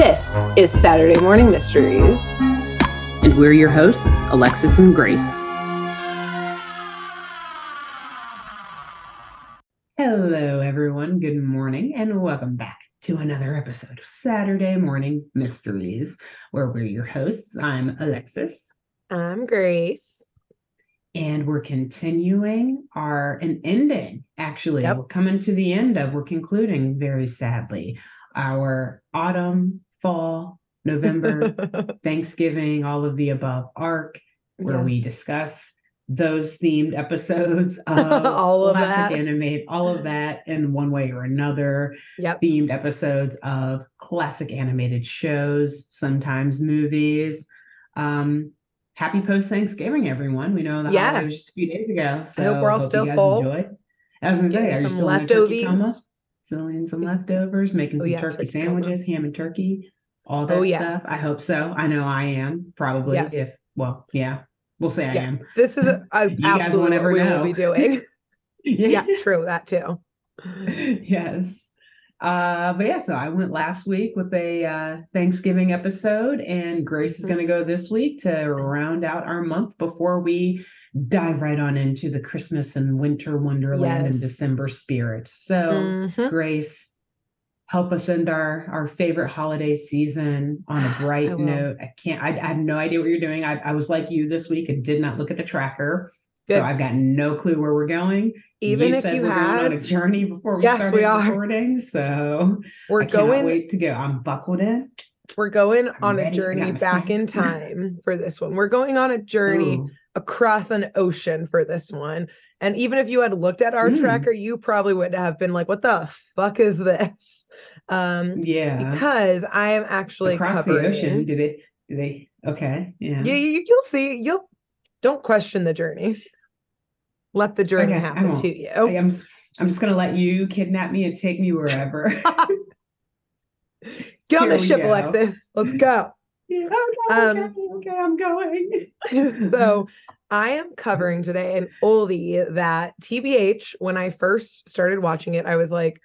This is Saturday Morning Mysteries. And we're your hosts, Alexis and Grace. Hello, everyone. Good morning, and welcome back to another episode of Saturday Morning Mysteries, where we're your hosts. I'm Alexis. I'm Grace. And we're continuing our and ending, actually. Yep. We're coming to the end of, we're concluding very sadly our autumn, fall, November, Thanksgiving, all of the above arc, where we discuss those themed episodes of All of classic that. animate, all of that in one way or another. Yep. Themed episodes of classic animated shows, sometimes movies. Um, happy post Thanksgiving, everyone. We know the Yeah. holiday was just a few days ago. So I hope we're all you still full. enjoyed. I was gonna say, are you still in a turkey coma? leftovers. Still in some leftovers, making Oh, some yeah, turkey sandwiches, ham and turkey, all oh, that Oh, yeah. stuff. I hope so. I know I am probably. Yes. If well, yeah, we'll say I am. This is a, a You guys absolutely won't what we know. will be doing. yeah, true. That too. yes. Uh, but yeah, so I went last week with a uh, Thanksgiving episode, and Grace is Mhm. going to go this week to round out our month before we dive right on into the Christmas and winter wonderland and December spirit. So, Mhm. Grace, help us end our our favorite holiday season on a bright I note. I can't. I, I have no idea what you're doing. I, I was like you this week and did not look at the tracker. Good. So I've got no clue where we're going. Even you if you we're going on a journey before we Yes, started we are. recording, so we're I going. wait to go. I'm buckled in. We're going I'm on a ready. Got journey back in time for this one. We're going on a journey Ooh. across an ocean for this one. And even if you had looked at our Mm. tracker, you probably would have been like, "What the fuck is this?" Um, Yeah, because I am actually across the ocean. Do they? Do they? Okay, yeah. Yeah, you, you'll see. You'll don't question the journey. Let the journey Okay, happen to you. I am. s- I'm just gonna let you kidnap me and take me wherever. Get on Here the ship, go. Alexis. Let's go. Yeah, okay, Um, okay, okay, I'm going. so I am covering today an oldie that TBH, when I first started watching it, I was like,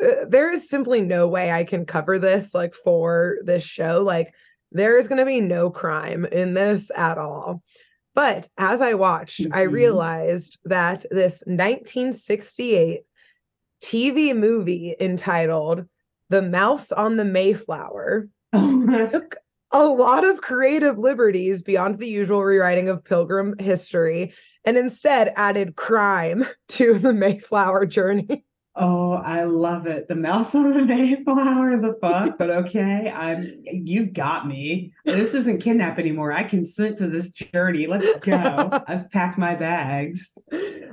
"Uh, there is simply no way I can cover this like for this show. Like, there is going to be no crime in this at all. But as I watched, I Mhm. realized that this 1968 TV movie entitled The Mouse on the Mayflower took a lot of creative liberties beyond the usual rewriting of pilgrim history and instead added crime to the Mayflower journey. Oh, I love it. The mouse on the Mayflower, the fuck. But okay, I'm. You got me. This isn't kidnap anymore. I consent to this journey. Let's go. I've packed my bags.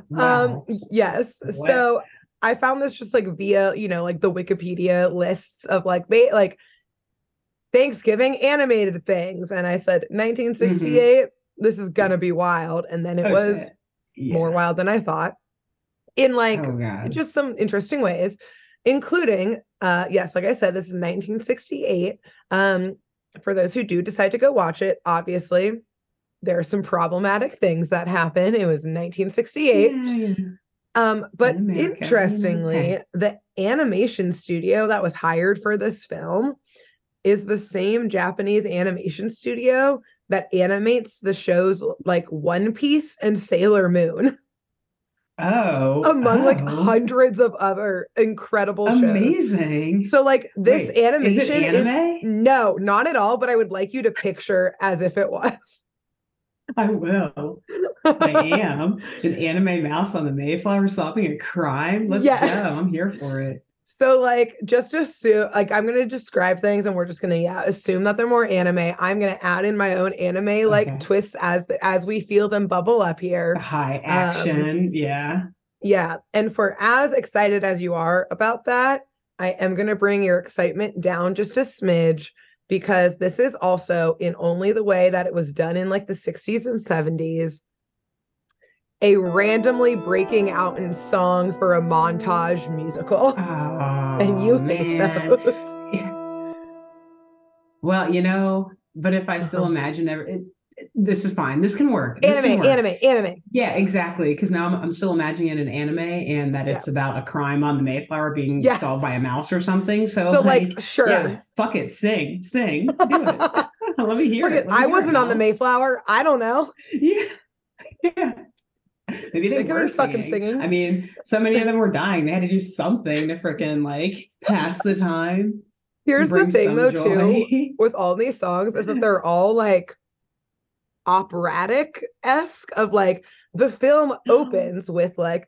Wow. Um yes. What? So I found this just like via, you know, like the Wikipedia lists of like ba- like Thanksgiving animated things and I said 1968 this is going to be wild and then it Oh, was. Yeah. more wild than I thought. In like oh just some interesting ways, including, uh, yes, like I said, this is 1968. Um, for those who do decide to go watch it, obviously, there are some problematic things that happen. It was 1968. Yeah. Um, but In interestingly, the animation studio that was hired for this film is the same Japanese animation studio that animates the shows like One Piece and Sailor Moon. Oh. among like oh. hundreds of other incredible shows. Amazing. So like this Wait, animation is it anime? no, not at all, but I would like you to picture as if it was. I will. I am an anime mouse on the Mayflower solving a crime. Let's Yes. go. I'm here for it. So like just assume like I'm gonna describe things and we're just gonna yeah assume that they're more anime. I'm gonna add in my own anime like Okay. twists as the, as we feel them bubble up here. High Um, action. yeah. Yeah. And for as excited as you are about that, I am going to bring your excitement down just a smidge because this is also in only the way that it was done in like the 60s and 70s a randomly breaking out in song for a montage musical. Oh, and you hate man. those. Well, you know, but if I still Uh-huh. imagine every, it, this is fine. This can work. This can Anime, work. anime, anime. Yeah, exactly. Because now I'm, I'm still imagining an anime and that it's about a crime on the Mayflower being Yes. solved by a mouse or something. So, So, like, sure. yeah, fuck it, sing, sing, do it. Let me hear Look it. me I hear wasn't on the. Mayflower. I don't know. Yeah, yeah. Maybe they, They were been fucking singing. singing. I mean, so many of them were dying. They had to do something to freaking like pass the time. Here's the thing though, too, with all these songs is that they're all like operatic esque of like the film opens with like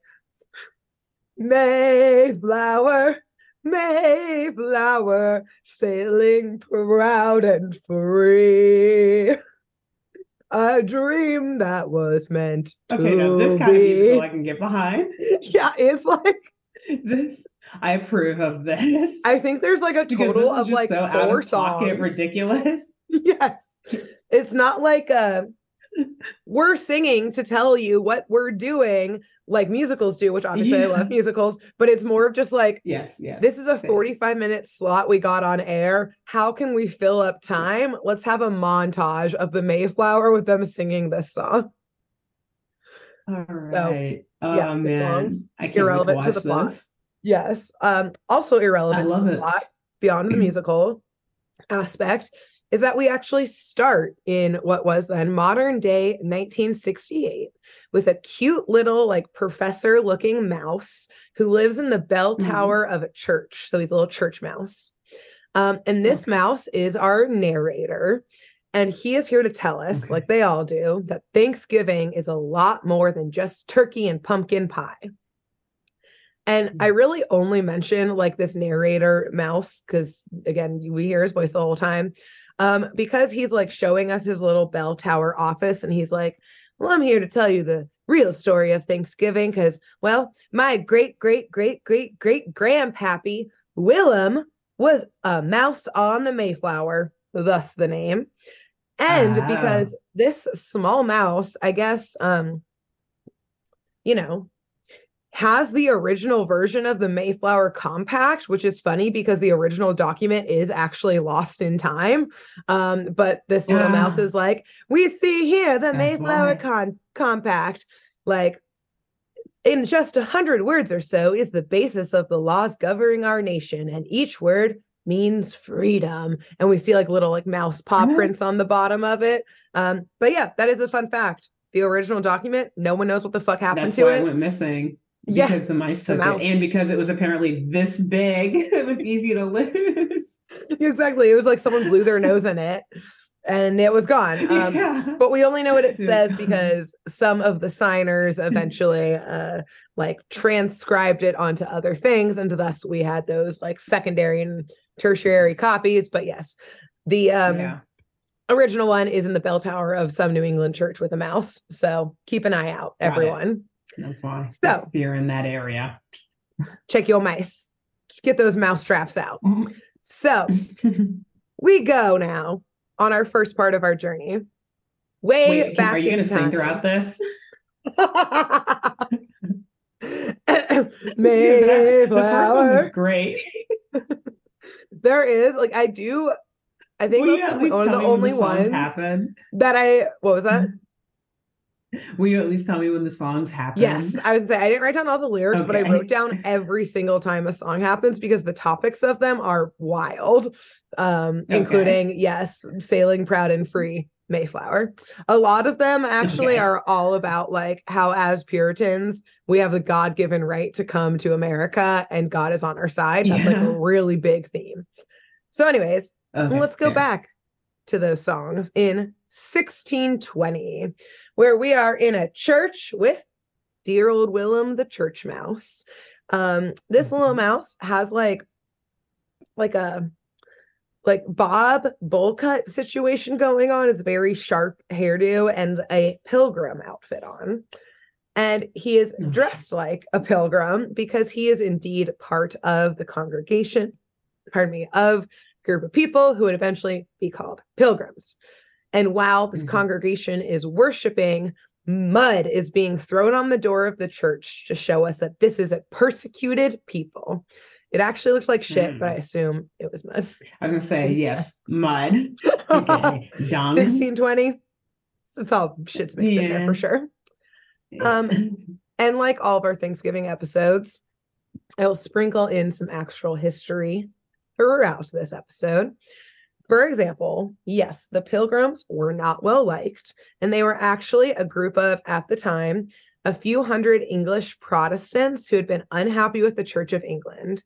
Mayflower, Mayflower, sailing proud and free. A dream that was meant to Okay, no, this kind of be. musical I can get behind. yeah, it's like This I approve of this. I think there's like a total of like so four of songs. ridiculous. yes it's not like uh we're singing to tell you what we're doing like musicals do which obviously i love musicals but it's more of just like Yes, yes. this is a 45 minute slot we got on air how can we fill up time let's have a montage of the mayflower with them singing this song All right. yeah, oh the man, song's I can't to irrelevant to watch the plot. yes um also irrelevant to love the it. plot beyond the musical aspect is that we actually start in what was then modern day 1968 with a cute little like professor looking mouse who lives in the bell Mhm. tower of a church so he's a little church mouse um, and this Okay. mouse is our narrator and he is here to tell us Okay. like they all do that thanksgiving is a lot more than just turkey and pumpkin pie and I really only mention like this narrator mouse because again, we hear his voice the whole time. Um, because he's like showing us his little bell tower office, and he's like, Well, I'm here to tell you the real story of Thanksgiving because, well, my great, great, great, great, great grandpappy, Willem, was a mouse on the Mayflower, thus the name. And Ah. because this small mouse, I guess, um, you know, has the original version of the Mayflower Compact, which is funny because the original document is actually lost in time. Um, but this little mouse is like, we see here the That's Mayflower con- Compact, like in just a hundred words or so, is the basis of the laws governing our nation, and each word means freedom. And we see like little like mouse paw Mhm. prints on the bottom of it. Um, but yeah, that is a fun fact. The original document, no one knows what the fuck happened That's to why it. it went missing. Yeah, Because the mice took mouse. it. And because it was apparently this big, it was easy to lose. exactly. It was like someone blew their nose in it and it was gone. Um, yeah. but we only know what it says because some of the signers eventually uh like transcribed it onto other things and thus we had those like secondary and tertiary copies but yes the um yeah. original one is in the bell tower of some new england church with a mouse so keep an eye out everyone That's why. So- if you're in that area. check your mice get those mouse traps out so we go now on our first part of our journey way Wait, back are you gonna sing throughout this? the first one Mayflower. is great. There is like I do. I think you that's at like one of the only the happen? that I. What was that? Will you at least tell me when the songs happen? Yes, I was say I didn't write down all the lyrics, but I wrote down every single time a song happens because the topics of them are wild. Um, Okay. including yes, sailing proud and free. Mayflower. A lot of them actually Okay. are all about like how, as Puritans, we have the God given right to come to America and God is on our side. That's like a really big theme. So, anyways, Okay, let's go back to those songs in 1620, where we are in a church with dear old Willem the church mouse. Um, this little Mhm. mouse has like like a like Bob bowl cut situation going on. It's very sharp hairdo and a pilgrim outfit on. And he is dressed like a pilgrim because he is indeed part of the congregation, pardon me, of a group of people who would eventually be called pilgrims. And while this Mhm. congregation is worshiping, mud is being thrown on the door of the church to show us that this is a persecuted people. It actually looks like shit, but I Mm. assume it was mud. I was gonna say yes, mud. Okay, 1620. it's all shit's mixed in there for sure. Um, And like all of our Thanksgiving episodes, I will sprinkle in some actual history throughout this episode. For example, yes, the pilgrims were not well liked, and they were actually a group of, at the time, a few hundred English Protestants who had been unhappy with the Church of England.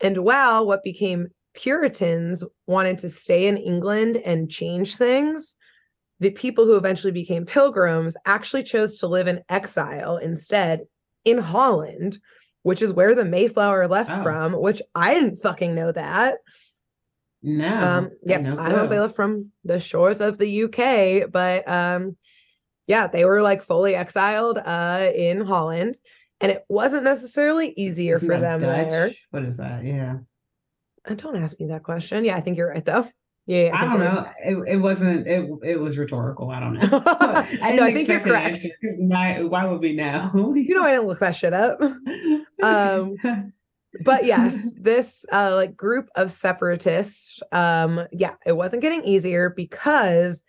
And while what became Puritans wanted to stay in England and change things, the people who eventually became pilgrims actually chose to live in exile instead in Holland, which is where the Mayflower left Oh. from, which I didn't fucking know that. No. Um, yep, no I don't know if they left from the shores of the UK, but um, yeah, they were like fully exiled uh in Holland, and it wasn't necessarily easier Isn't for them there. Dutch? What is that? Yeah. And don't ask me that question. Yeah, I think you're right though. Yeah, I think don't know. It, it wasn't. It it was rhetorical. I don't know. no, I think you're correct. Because why, why would we know? You know, I didn't look that shit up. Um, but yes this uh like group of separatists um yeah it wasn't getting easier because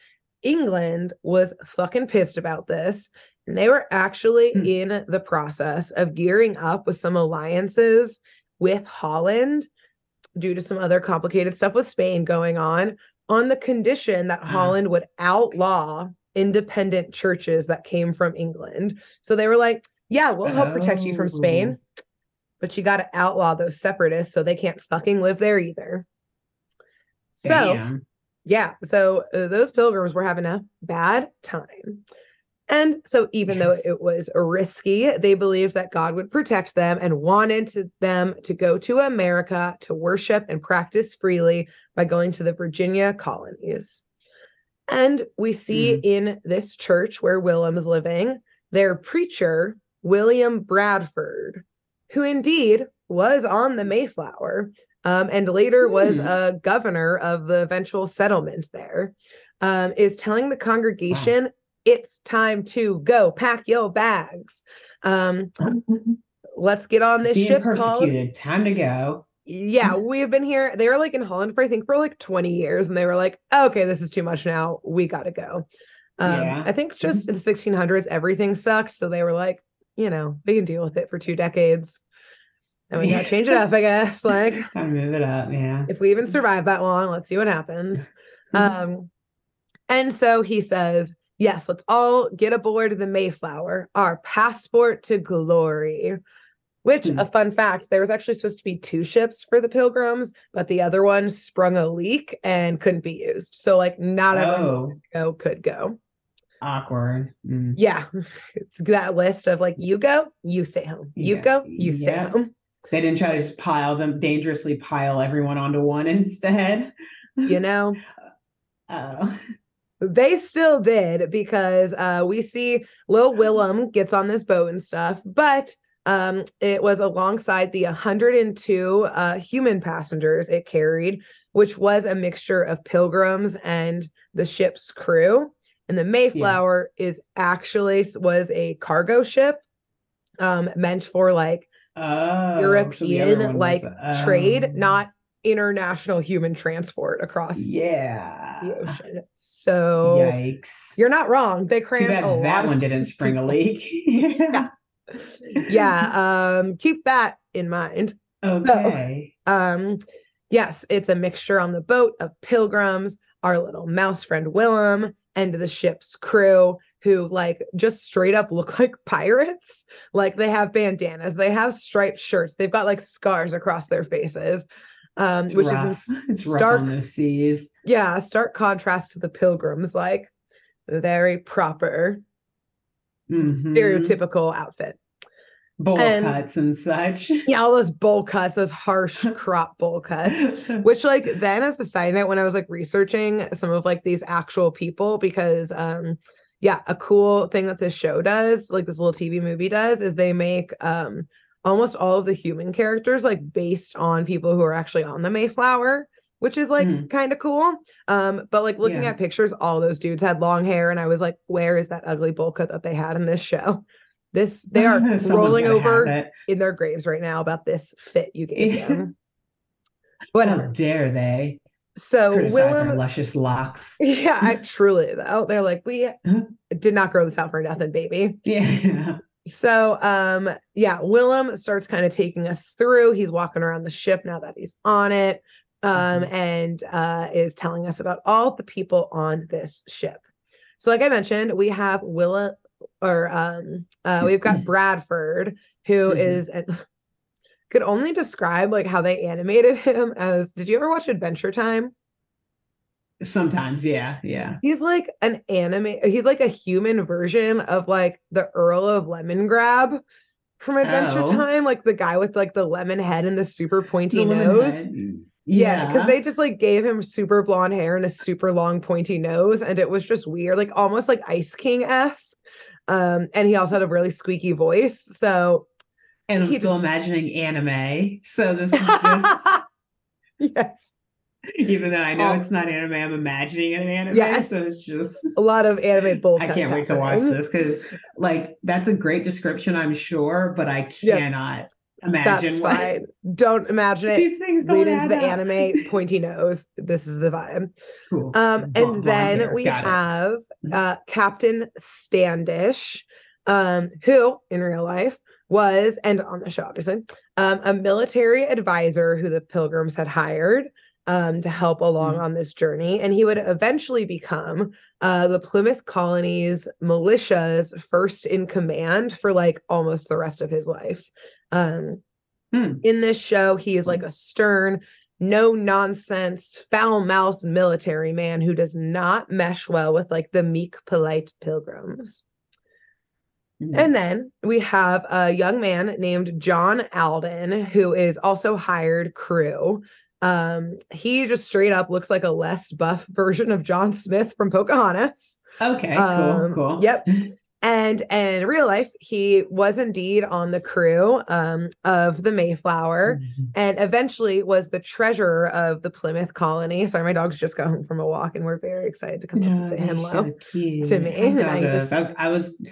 england was fucking pissed about this and they were actually Hmm. in the process of gearing up with some alliances with holland due to some other complicated stuff with spain going on on the condition that Ah. holland would outlaw independent churches that came from england so they were like yeah we'll help protect you from spain but you got to outlaw those separatists so they can't fucking live there either. So, Damn. yeah, so uh, those pilgrims were having a bad time. And so, even though it was risky, they believed that God would protect them and wanted to, them to go to America to worship and practice freely by going to the Virginia colonies. And we see in this church where Willem is living, their preacher, William Bradford, who indeed was on the Mayflower um, and later was Hmm. a governor of the eventual settlement there, um, is telling the congregation it's time to go pack your bags. Um, let's get on this Being ship called. Time to go. yeah, we've been here. They were like in Holland for I think for like 20 years, and they were like, okay, this is too much now. We gotta go. Um, Yeah. I think just in the 1600s, everything sucked. So they were like, you know, we can deal with it for two decades. And we gotta change it up, I guess. Like, Time to move it up. Yeah. if we even survive that long, let's see what happens. Um, and so he says, Yes, let's all get aboard the Mayflower, our passport to glory. Which, Hmm. a fun fact, there was actually supposed to be two ships for the pilgrims, but the other one sprung a leak and couldn't be used. So, like, not everyone oh, could go could go. Awkward. Mm. Yeah, it's that list of like, you go, you stay home. You Yeah, go, you stay yeah. home. They didn't try to just pile them, dangerously pile everyone onto one instead. You know, Oh. they still did because uh we see Lil Willem gets on this boat and stuff, but um it was alongside the 102 uh human passengers it carried, which was a mixture of pilgrims and the ship's crew. And the Mayflower is actually was a cargo ship um meant for like Oh. so European was- like trade, oh. not international human transport across Yeah. the ocean. So Yikes. you're not wrong. They Too bad a lot that one didn't spring a leak. yeah. Yeah, um, keep that in mind. Okay. Um, yes, it's a mixture on the boat of pilgrims, our little mouse friend Willem, and the ship's crew who like just straight up look like pirates. Like they have bandanas, they have striped shirts, they've got like scars across their faces. Um, which rough. is in it's stark on those seas. yeah, stark contrast to the pilgrims, like very proper, Mhm. stereotypical outfit. Bowl and- cuts and such. Yeah, all those bowl cuts, those harsh crop bowl cuts. Which like then as a side note, when I was like researching some of like these actual people, because um yeah, a cool thing that this show does, like this little TV movie does, is they make um almost all of the human characters like based on people who are actually on the Mayflower, which is like Mm. kind of cool. Um, but like looking Yeah. at pictures, all those dudes had long hair, and I was like, where is that ugly bowl cut that they had in this show? This they are rolling over in their graves right now about this fit you gave them. How dare they? So Criticize our Willem, luscious locks. yeah, I, truly though, they're like, we did not grow this out for nothing, baby. Yeah. So um yeah, Willem starts kind of taking us through. He's walking around the ship now that he's on it. Um Mhm. and uh is telling us about all the people on this ship. So like I mentioned, we have Willa or um uh we've got Bradford who Mhm. is and could only describe like how they animated him as did you ever watch Adventure Time? Sometimes, yeah, yeah. He's like an anime. He's like a human version of like the Earl of Lemongrab from Adventure Oh. Time, like the guy with like the lemon head and the super pointy The nose. Yeah, because they just like gave him super blonde hair and a super long pointy nose, and it was just weird, like almost like Ice King esque. Um, and he also had a really squeaky voice. So and I'm still just- imagining anime. So this is just yes, even though I know Oh. it's not anime, I'm imagining it an anime. Yes. So it's just a lot of anime bull. I can't wait to watch this because like that's a great description, I'm sure, but I Yep. Imagine That's what fine. Don't imagine it. these things don't Lead into the up. anime pointy nose. This is the vibe. Cool. Um, and then hair. we Got have Mhm. uh, Captain Standish, um, who in real life was, and on the show, obviously, um, a military advisor who the Pilgrims had hired um, to help along Mhm. on this journey. And he would eventually become uh, the Plymouth colony's militia's first in command for like almost the rest of his life. Um, Hmm. in this show, he is like a stern, no nonsense, foul mouthed military man who does not mesh well with like the meek, polite pilgrims. Mhm. And then we have a young man named John Alden, who is also hired crew. Um, he just straight up looks like a less buff version of John Smith from Pocahontas. Okay, Um, cool, cool. Yep. And in real life, he was indeed on the crew um, of the Mayflower Mhm. and eventually was the treasurer of the Plymouth colony. Sorry, my dogs just got home from a walk and we're very excited to come up and say hello. so to me, How and I just- I was, I was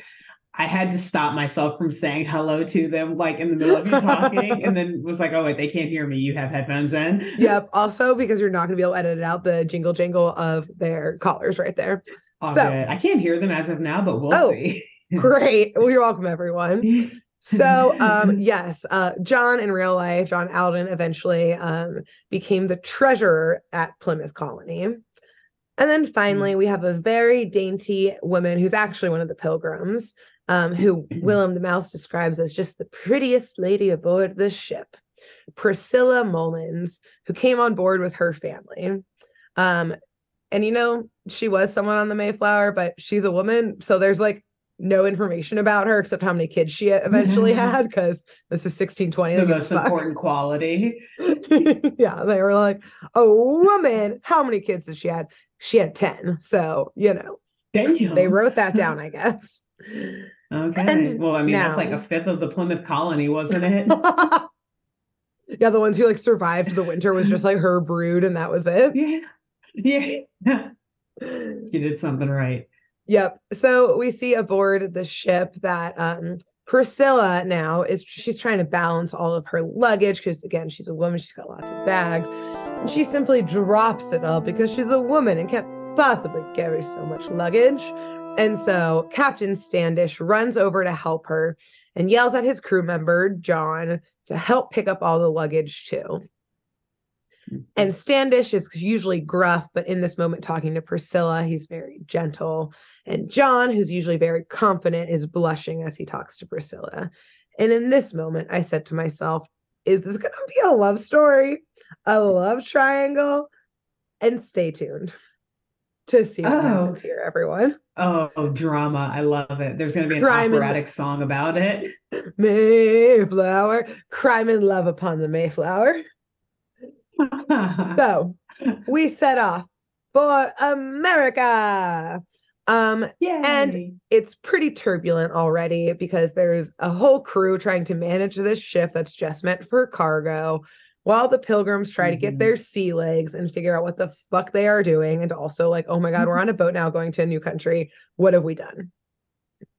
I had to stop myself from saying hello to them like in the middle of you talking and then was like, oh wait, they can't hear me. You have headphones in. Yep. Also, because you're not going to be able to edit out the jingle jangle of their collars right there. All So- good. I can't hear them as of now, but we'll Oh. see. Great. Well, you're welcome, everyone. So, um, yes, uh, John in real life, John Alden eventually um, became the treasurer at Plymouth Colony. And then finally, we have a very dainty woman who's actually one of the pilgrims, um, who Willem the Mouse describes as just the prettiest lady aboard the ship, Priscilla Mullins, who came on board with her family. Um, and you know, she was someone on the Mayflower, but she's a woman. So there's like no information about her except how many kids she eventually had because this is 1620. the most important quality. yeah, they were like, a woman. How many kids did she had? She had 10. So, you know, Damn. they wrote that down, I guess. Okay. And well, I mean, that's like a fifth of the Plymouth colony, wasn't it? yeah, the ones who like survived the winter was just like her brood, and that was it. yeah. Yeah. You did something right. Yep. So we see aboard the ship that um Priscilla now is she's trying to balance all of her luggage because again she's a woman, she's got lots of bags. And she simply drops it all because she's a woman and can't possibly carry so much luggage. And so Captain Standish runs over to help her and yells at his crew member, John, to help pick up all the luggage too. And Standish is usually gruff, but in this moment, talking to Priscilla, he's very gentle. And John, who's usually very confident, is blushing as he talks to Priscilla. And in this moment, I said to myself, is this going to be a love story, a love triangle? And stay tuned to see what Oh. happens here, everyone. Oh, drama. I love it. There's going to be an Crime and- operatic song about it. Mayflower, crime and love upon the Mayflower. So we set off for America. Um, Yay. And it's pretty turbulent already because there's a whole crew trying to manage this ship that's just meant for cargo while the pilgrims try to get Mhm. their sea legs and figure out what the fuck they are doing and also like oh my god we're on a boat now going to a new country what have we done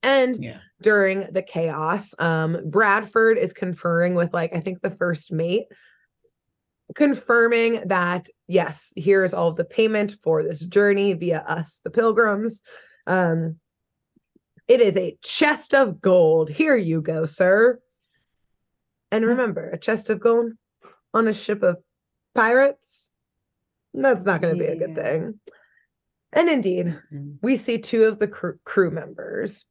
and yeah. during the chaos um bradford is conferring with like i think the first mate confirming that yes, here's all of the payment for this journey via us, the pilgrims. Um, it is a chest of gold. Here you go, sir. And remember, a chest of gold on a ship of pirates, that's not going to be a good thing. And indeed, we see two of the crew, crew members.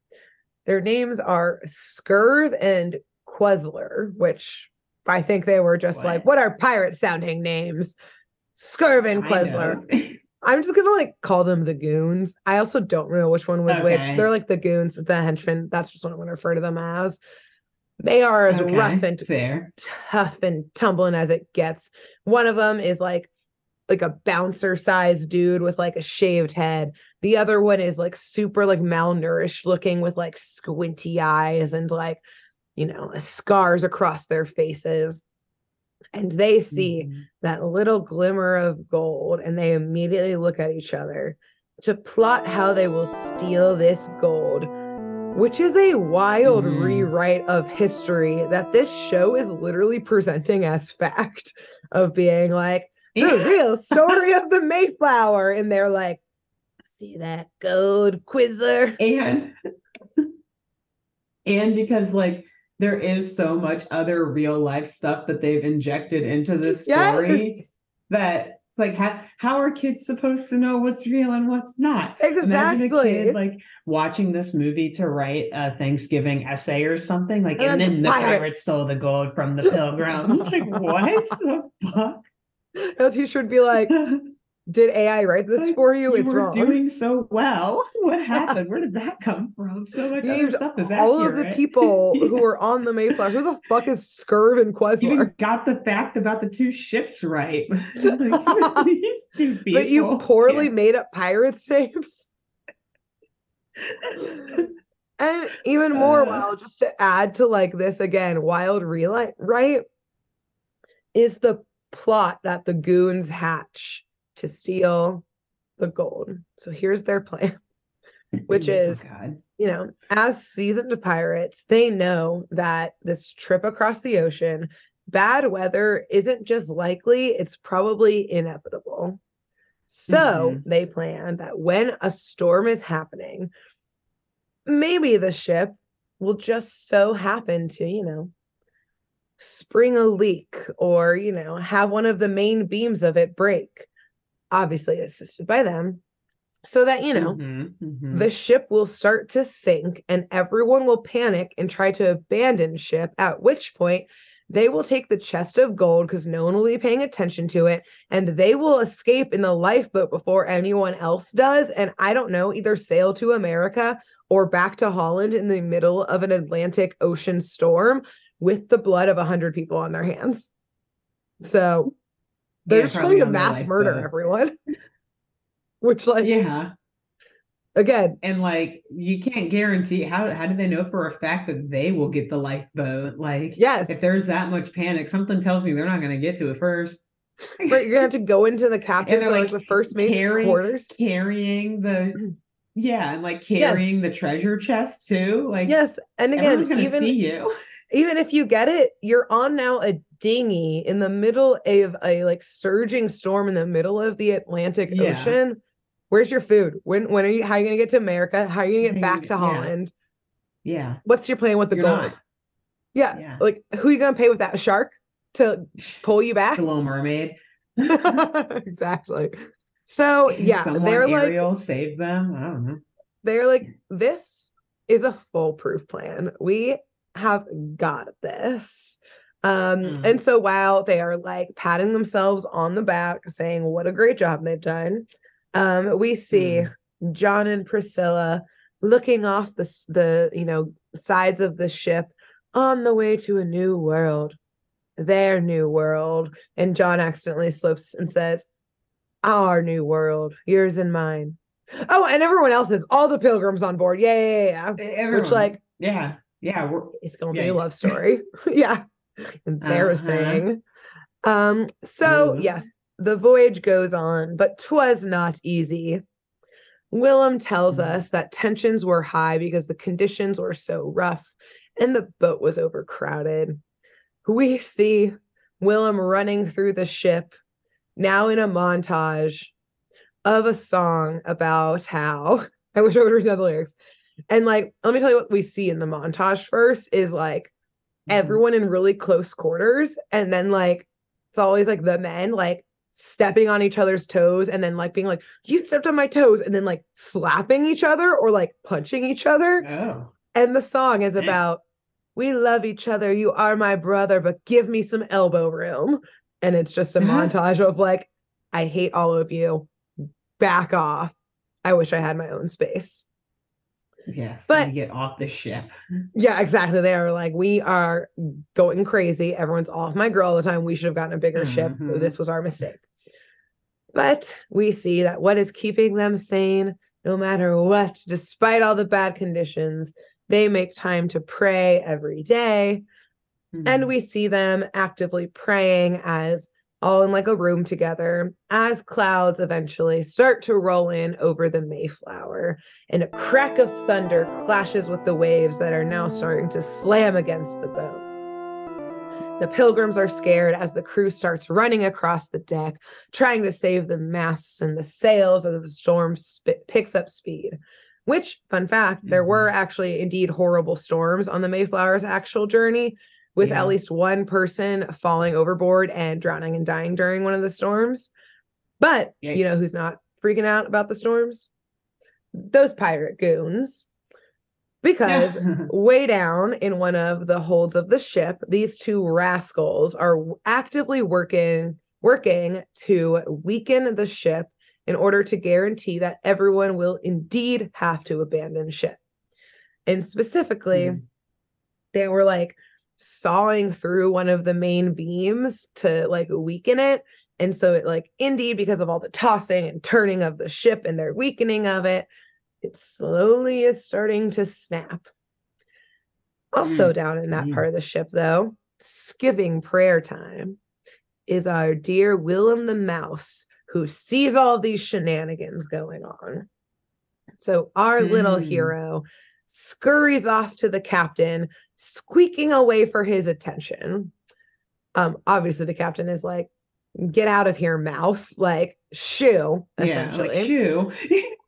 Their names are Scurv and Quezler, which I think they were just like, What? what are pirate sounding names? Scurv and Kind Quezler. of. I'm just gonna like call them the goons. I also don't know which one was which. They're like the goons, the henchmen. That's just what I'm gonna refer to them as. They are as Okay, rough and fair. tough and tumbling as it gets. One of them is like like a bouncer sized dude with like a shaved head. The other one is like super like malnourished looking with like squinty eyes and like you know scars across their faces. And they see Mhm. that little glimmer of gold and they immediately look at each other to plot how they will steal this gold which is a wild Mhm. rewrite of history that this show is literally presenting as fact of being like the real story of the Mayflower and they're like see that gold quizzer and and because like there is so much other real life stuff that they've injected into this story Yes. that it's like how, how are kids supposed to know what's real and what's not Imagine a exactly kid like watching this movie to write a Thanksgiving essay or something like, And and, then then the pirates. pirates stole the gold from the pilgrims. like, what the fuck? As he should be like did AI write this Like, for you? it's wrong. You were wrong. doing so well. What happened? Where did that come from? So much You other stuff is all of the people who Yeah. were on the Mayflower. Who the fuck is Scurv and Quezler? even got the fact about the two ships right. Like, these two But you poorly Yeah. made up pirates' names. and even more Uh. wild, just to add to like this again, wild real right? Is the plot that the goons hatch to steal the gold. So here's their plan. which Oh, is- God. you know, as seasoned pirates, they know that this trip across the ocean, bad weather isn't just likely, it's probably inevitable. So mm-hmm. they plan that when a storm is happening, maybe the ship will just so happen to, you know, spring a leak or, you know, have one of the main beams of it break, obviously assisted by them, so that, you know, Mhm, mhm. the ship will start to sink and everyone will panic and try to abandon ship at which point they will take the chest of gold because no one will be paying attention to it and they will escape in the lifeboat before anyone else does and i don't know either sail to america or back to holland in the middle of an atlantic ocean storm with the blood of 100 people on their hands so they're Yeah, just trying to mass murder lifeboat. everyone which like yeah. again And like you can't guarantee how how do they know for a fact that they will get the lifeboat? Like yes if there's that much panic, something tells me they're not gonna get to it first. Right, you're gonna have to go into the captain's or like like, the first mate's carrying- quarters. carrying the yeah, and like carrying the treasure chest too. Like Yes, and again, even see you. Even if you get it, you're on now a dinghy in the middle of a like surging storm in the middle of the Atlantic Yeah. Ocean. Where's your food? When when are you? How are you gonna get to America? How are you gonna get back to gonna- yeah. Holland? Yeah. What's your plan with the You're gold? Yeah, Yeah. like who are you gonna pay with that? A shark to pull you back? The little mermaid. exactly. So yeah, they're like Ariel saved them. I don't know. they're like, this is a foolproof plan. We have got this. Um, Mm. and so while they are like patting themselves on the back, saying what a great job they've done, um, we see John and Priscilla looking off the the you know sides of the ship on the way to a new world, their new world. And John accidentally slips and says, "Our new world, yours and mine." Oh, and everyone else is all the pilgrims on board. Yeah, yeah, yeah. yeah. Everyone, Which like yeah, yeah, we're it's gonna be a love story. yeah. Embarrassing. Um, so yes, the voyage goes on, but 'twas not easy. Willem tells Mm. us that tensions were high because the conditions were so rough and the boat was overcrowded. We see Willem running through the ship, now in a montage of a song about how I wish I would read the lyrics. And like, let me tell you what we see in the montage first is like Mhm. everyone in really close quarters. And then like it's always like the men like stepping on each other's toes and then like being like, you stepped on my toes, and then like slapping each other or like punching each other. Oh. And the song is about we love each other. You are my brother, but give me some elbow room. And it's just a Uh-huh. montage of like, I hate all of you. Back off. I wish I had my own space. Yes. But- get off the ship. Yeah, exactly. They are like, we are going crazy. Everyone's off my girl all the time. We should have gotten a bigger ship. Mhm. This was our mistake. But we see that what is keeping them sane, no matter what, despite all the bad conditions, they make time to pray every day. And Mhm. we see them actively praying as all in like a room together as clouds eventually start to roll in over the Mayflower and a crack of thunder clashes with the waves that are now starting to slam against the boat. The pilgrims are scared as the crew starts running across the deck, trying to save the masts and the sails as the storm sp- picks up speed. Which, fun fact, there were mm-hmm. actually indeed horrible storms on the Mayflower's actual journey, with Yeah. at least one person falling overboard and drowning and dying during one of the storms. But you know who's not freaking out about the storms? Those pirate goons. Because way down in one of the holds of the ship these two rascals are actively working working to weaken the ship in order to guarantee that everyone will indeed have to abandon ship and specifically Mhm. they were like sawing through one of the main beams to like weaken it and so it like indeed because of all the tossing and turning of the ship and their weakening of it it slowly is starting to snap also down in that Mm. part of the ship though skipping prayer time is our dear willem the mouse who sees all these shenanigans going on so our little Mm. hero scurries off to the captain squeaking away for his attention um obviously the captain is like get out of here mouse like shoo yeah. essentially Like shoe.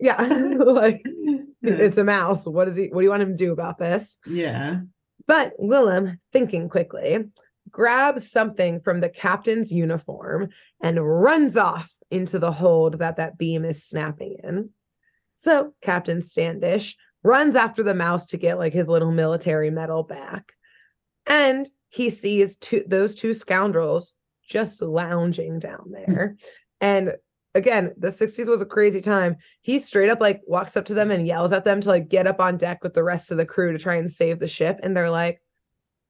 yeah like it's a mouse what is he what do you want him to do about this yeah. but willem thinking quickly grabs something from the captain's uniform and runs off into the hold that that beam is snapping in so captain standish runs after the mouse to get like his little military medal back. And he sees two those two scoundrels just lounging down hmm. there. And again the 60s was a crazy time. He straight up like walks up to them and yells at them to like get up on deck with the rest of the crew to try and save the ship. And they're like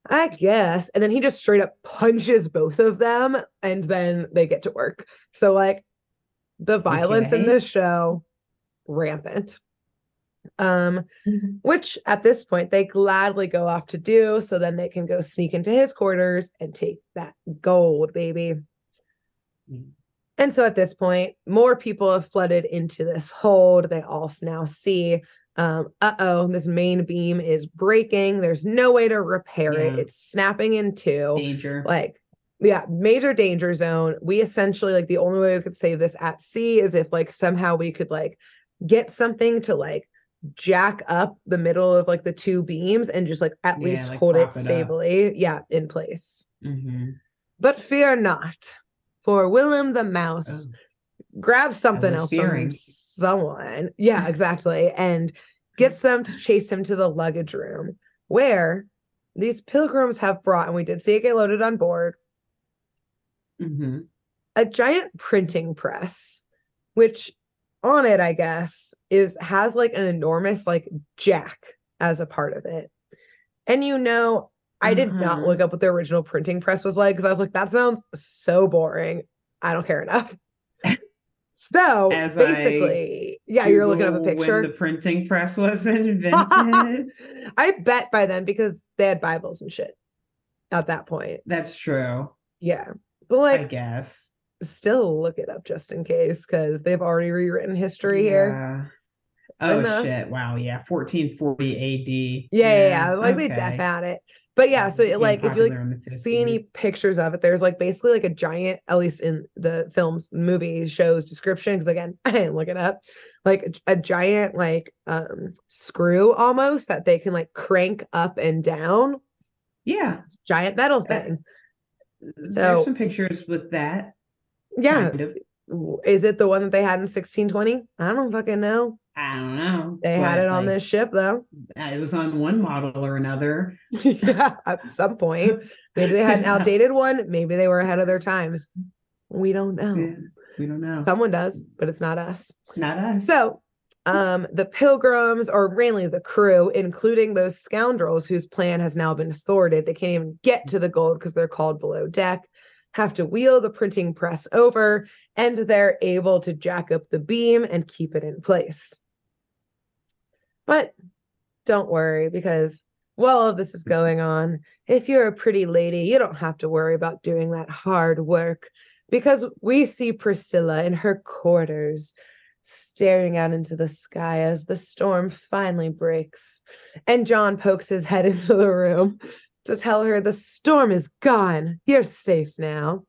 i guess. And then he just straight up punches both of them and then they get to work. So like the violence in this show rampant um Mhm. which at this point they gladly go off to do so then they can go sneak into his quarters and take that gold baby. Mm. and so at this point more people have flooded into this hold. They all now see um uh-oh this main beam is breaking. There's no way to repair it. It's snapping in two. Danger. like yeah major danger zone. We essentially like the only way we could save this at sea is if like somehow we could like get something to like jack up the middle of like the two beams and just like at Yeah, least like hold it prop it stably yeah in place Mhm. but fear not for willem the mouse Oh. grabs something else fearing. from someone yeah exactly and gets them to chase him to the luggage room where these pilgrims have brought and we did see it get loaded on board Mhm. a giant printing press which on it i guess is has like an enormous like jack as a part of it and you know i did not Uh-huh. look up what the original printing press was like because i was like that sounds so boring i don't care enough so As I basically yeah you're looking up a picture When the printing press was invented. i bet by then because they had bibles and shit at that point That's true. yeah but like I guess. Still look it up just in case because they've already rewritten history here. Oh Enough. shit! Wow. Yeah. 1440 AD. Yeah, yeah, yeah. Like they def okay. at it. But yeah, so it, like if you like popular in the see any pictures of it, there's like basically like a giant, at least in the films, movie shows description. Because again, I didn't look it up. Like a, giant like um screw almost that they can like crank up and down. Yeah. Giant metal Uh, thing. There's So some pictures with that. Yeah, Kind of. is it the one that they had in 1620? I don't fucking know. I don't know. They had it on like, this ship though. uh, It was on one model or another. yeah, at some point. Maybe they had an outdated one. Maybe they were ahead of their times. We don't know. Yeah, we don't know. Someone does, but it's not us. Not us. So, um, the pilgrims, or mainly the crew, including those scoundrels whose plan has now been thwarted, they can't even get to the gold because they're called below deck, have to wheel the printing press over, and they're able to jack up the beam and keep it in place. But don't worry, because while all this is mm-hmm. going on, if you're a pretty lady, you don't have to worry about doing that hard work because we see Priscilla in her quarters staring out into the sky as the storm finally breaks. And John pokes his head into the room to tell her the storm is gone. You're safe now.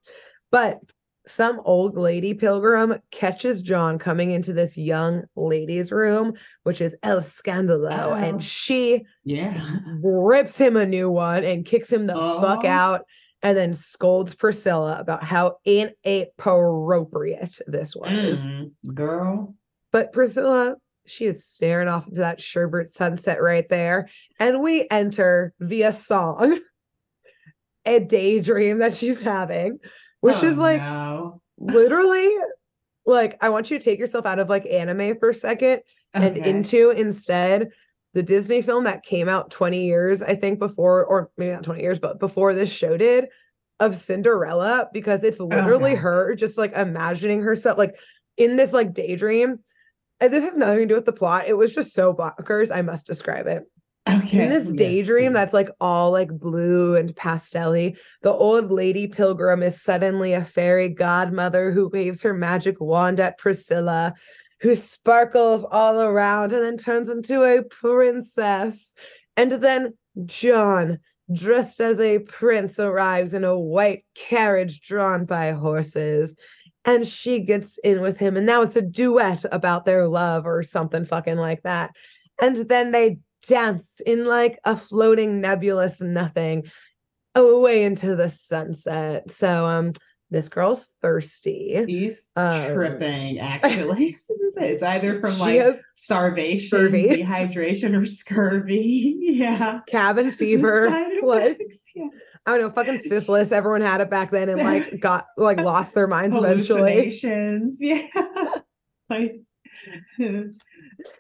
But some old lady pilgrim catches John coming into this young lady's room, which is El Scandalo, Oh. and she yeah. rips him a new one and kicks him the fuck Oh. out and then scolds Priscilla about how inappropriate this was. Mm, girl. But Priscilla, she is staring off into that sherbert sunset right there. And we enter via song a daydream that she's having, which Oh, is like no. literally like I want you to take yourself out of like anime for a second and into instead the Disney film that came out 20 years, I think, before, or maybe not 20 years, but before this show did of Cinderella, because it's literally Okay. her just like imagining herself like in this like daydream. And this has nothing to do with the plot. It was just so bonkers. I must describe it okay. in this daydream that's like all like blue and pastelly the old lady pilgrim is suddenly a fairy godmother who waves her magic wand at priscilla who sparkles all around and then turns into a princess and then john dressed as a prince arrives in a white carriage drawn by horses and she gets in with him and now it's a duet about their love or something fucking like that and then they dance in like a floating nebulous nothing away into the sunset. So um this girl's thirsty. He's Um, tripping, actually. it's either from like starvation, scurvy. dehydration, or scurvy. Yeah. cabin fever. Effects, yeah. I don't know, fucking syphilis. Everyone had it back then and like got like lost their minds eventually. Hallucinations. Yeah. like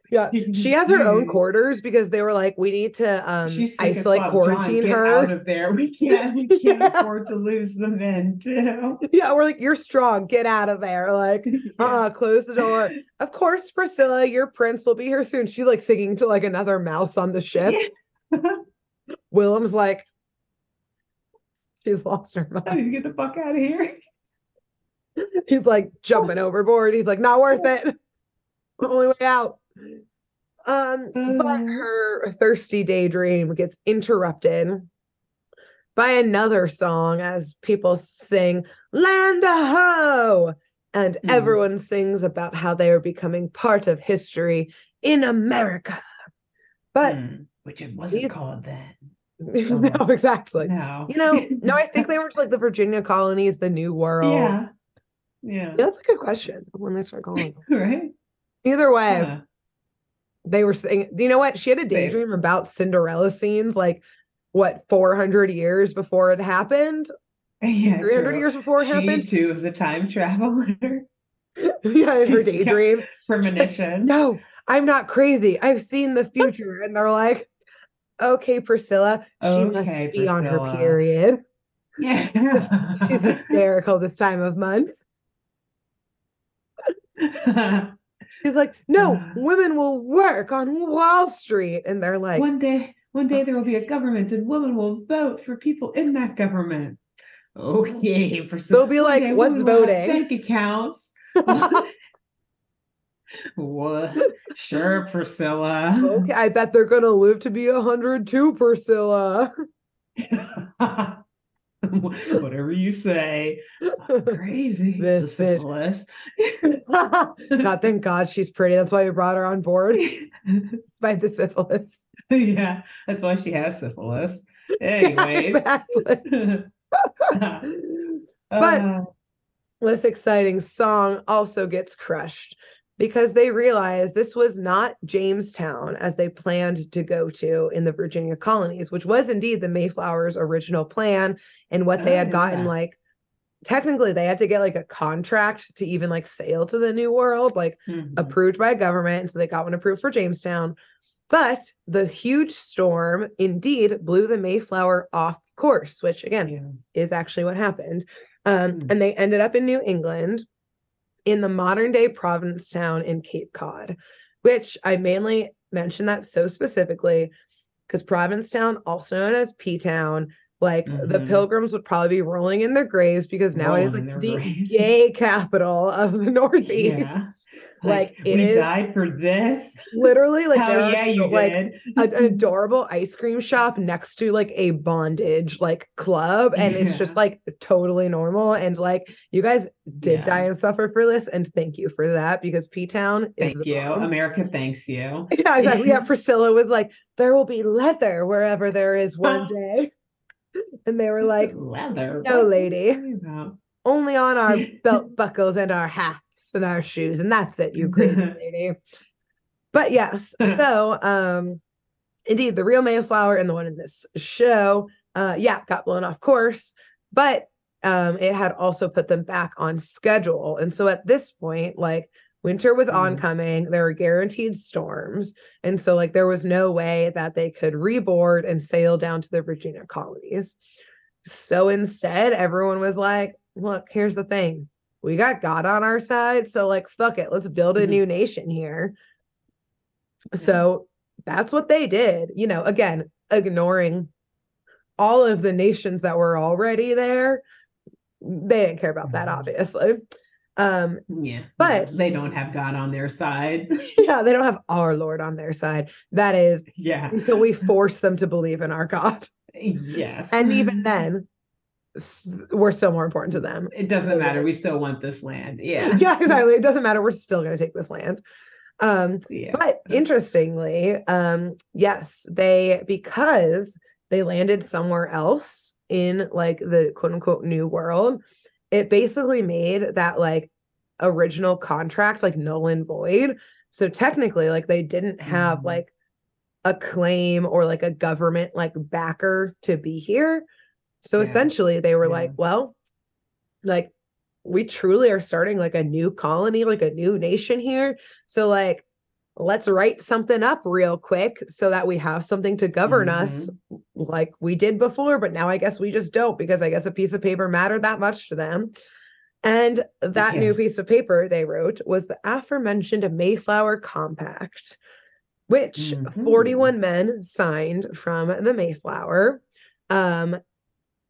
Yeah. She has her own quarters because they were like, we need to um She's isolate fuck. quarantine John, her. out of there. We can't. We can't Yeah. afford to lose the men too. yeah, we're like, you're strong, get out of there. Like, uh-uh, close the door. Of course, Priscilla, your prince will be here soon. She's like singing to like another mouse on the ship. Willem's like, she's lost her mind. to get the fuck out of here. He's like jumping overboard. He's like, not worth it. Only way out. Um, but Uh. her thirsty daydream gets interrupted by another song as people sing Land a ho! And Hmm. everyone sings about how they are becoming part of history in America. But Hmm. Which it wasn't these- called then. no, exactly. No. You know, no, I think they were just like the Virginia colonies, the New World. Yeah. Yeah. Yeah, that's a good question when they start them. Right. Either way, Yeah. they were saying, you know what? She had a daydream about Cinderella scenes like what 400 years before it happened, Yeah, 300 true. years before it she happened. too is a time traveler. yeah, her daydreams. Premonition. No, I'm not crazy. I've seen the future. And they're like, okay, Priscilla, she Okay, must be on her period. Yeah. She's hysterical this time of month. She's like, no, Uh. women will work on Wall Street. And they're like, one day, one day there will be a government and women will vote for people in that government. Okay, Priscilla. They'll be like, "What's women will have voting?" Bank accounts. what? Sure, Priscilla. okay, I bet they're gonna live to be a hundred too, Priscilla. Whatever you say. Crazy. This syphilis. God, thank God she's pretty. That's why we brought her on board, despite the syphilis. yeah, that's why she has syphilis. Anyways. exactly. But- Uh, this exciting song also gets crushed because they realized this was not Jamestown as they planned to go to in the Virginia colonies, which was indeed the Mayflower's original plan and what they Oh, had gotten yeah. like technically they had to get like a contract to even like sail to the new world like mhm. approved by government and so they got one approved for Jamestown but the huge storm indeed blew the Mayflower off course which again Yeah. is actually what happened. Um, Hmm. And they ended up in New England in the modern day Provincetown in Cape Cod, which I mainly mention that so specifically because Provincetown, also known as P Town, like the Mhm. pilgrims would probably be rolling in their graves because now it is like the graves. gay capital of the Northeast. Like, it we is- died for this. Literally, like Hell yeah, you like did. a- an adorable ice cream shop next to like a bondage like club and it's just like totally normal and like you guys did Yeah. die and suffer for this and thank you for that because p-town is Thank you. bomb. America thanks you. yeah exactly yeah priscilla was like there will be leather wherever there is one day and they were like leather. no, What are you lady. only on our belt buckles and our hats and our shoes and that's it you crazy lady but yes so um indeed the real mayflower and the one in this show uh yeah got blown off course but um it had also put them back on schedule and so at this point like winter was Mhm. oncoming there were guaranteed storms and so like there was no way that they could reboard and sail down to the virginia colonies so instead everyone was like look here's the thing we got god on our side so like fuck it let's build a Mhm. new nation here so that's what they did you know again ignoring all of the nations that were already there they didn't care about that Mhm. obviously um Yeah. But- they don't have God on their side. yeah they don't have our lord on their side that is yeah. until we force them to believe in our god Yes. and even then we're still more important to them it doesn't matter. We still want this land. Yeah. yeah exactly it doesn't matter we're still going to take this land um Yeah. but interestingly um yes they because they landed somewhere else in like the quote unquote new world it basically made that like original contract like null and void so technically like they didn't have Mhm. like a claim or like a government like backer to be here so Yeah. essentially they were Yeah. like well like we truly are starting like a new colony like a new nation here so like let's write something up real quick so that we have something to govern us like we did before but now i guess we just don't because i guess a piece of paper mattered that much to them. And that new piece of paper they wrote was the aforementioned mayflower compact which Mhm. 41 men signed from the mayflower. Um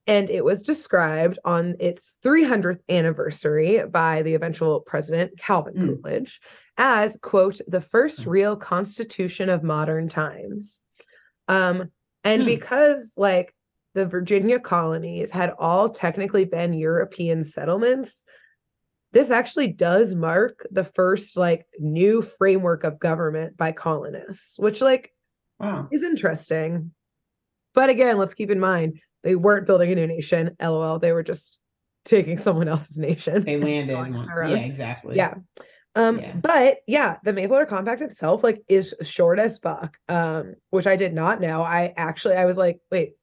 and it was described on its 300th anniversary by the eventual president Calvin Mm. Coolidge as quote the first Mm. real constitution of modern times um and Hmm. because like the Virginia colonies had all technically been European settlements this actually does mark the first like new framework of government by colonists which like Wow. is interesting. But again, let's keep in mind they weren't building a new nation. LOL. They were just taking someone else's nation. They landed on Yeah, exactly. Yeah. Um, Yeah. but yeah, the Mayflower Compact itself like is short as fuck. Um, which I did not know. I actually I was like, wait,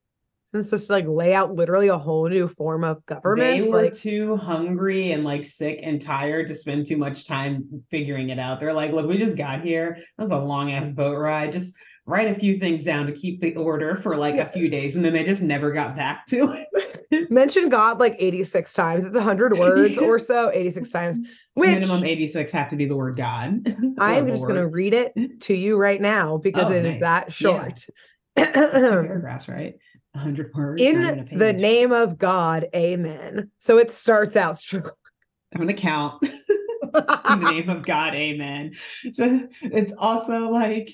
since this like lay out literally a whole new form of government. They were like too hungry and like sick and tired to spend too much time figuring it out. They're like, look, we just got here. That was a long ass boat ride. Just write a few things down to keep the order for like Yeah. a few days. And then they just never got back to it. mention God like 86 times. It's hundred words or so, 86 times. Which Minimum 86 have to be the word God. I'm just going to read it to you right now because Oh, it is nice. that short. Two paragraphs, right? 100 words. not even a In the name of God, amen. So it starts out strong. I'm going to count. In the name of God, amen. So it's also like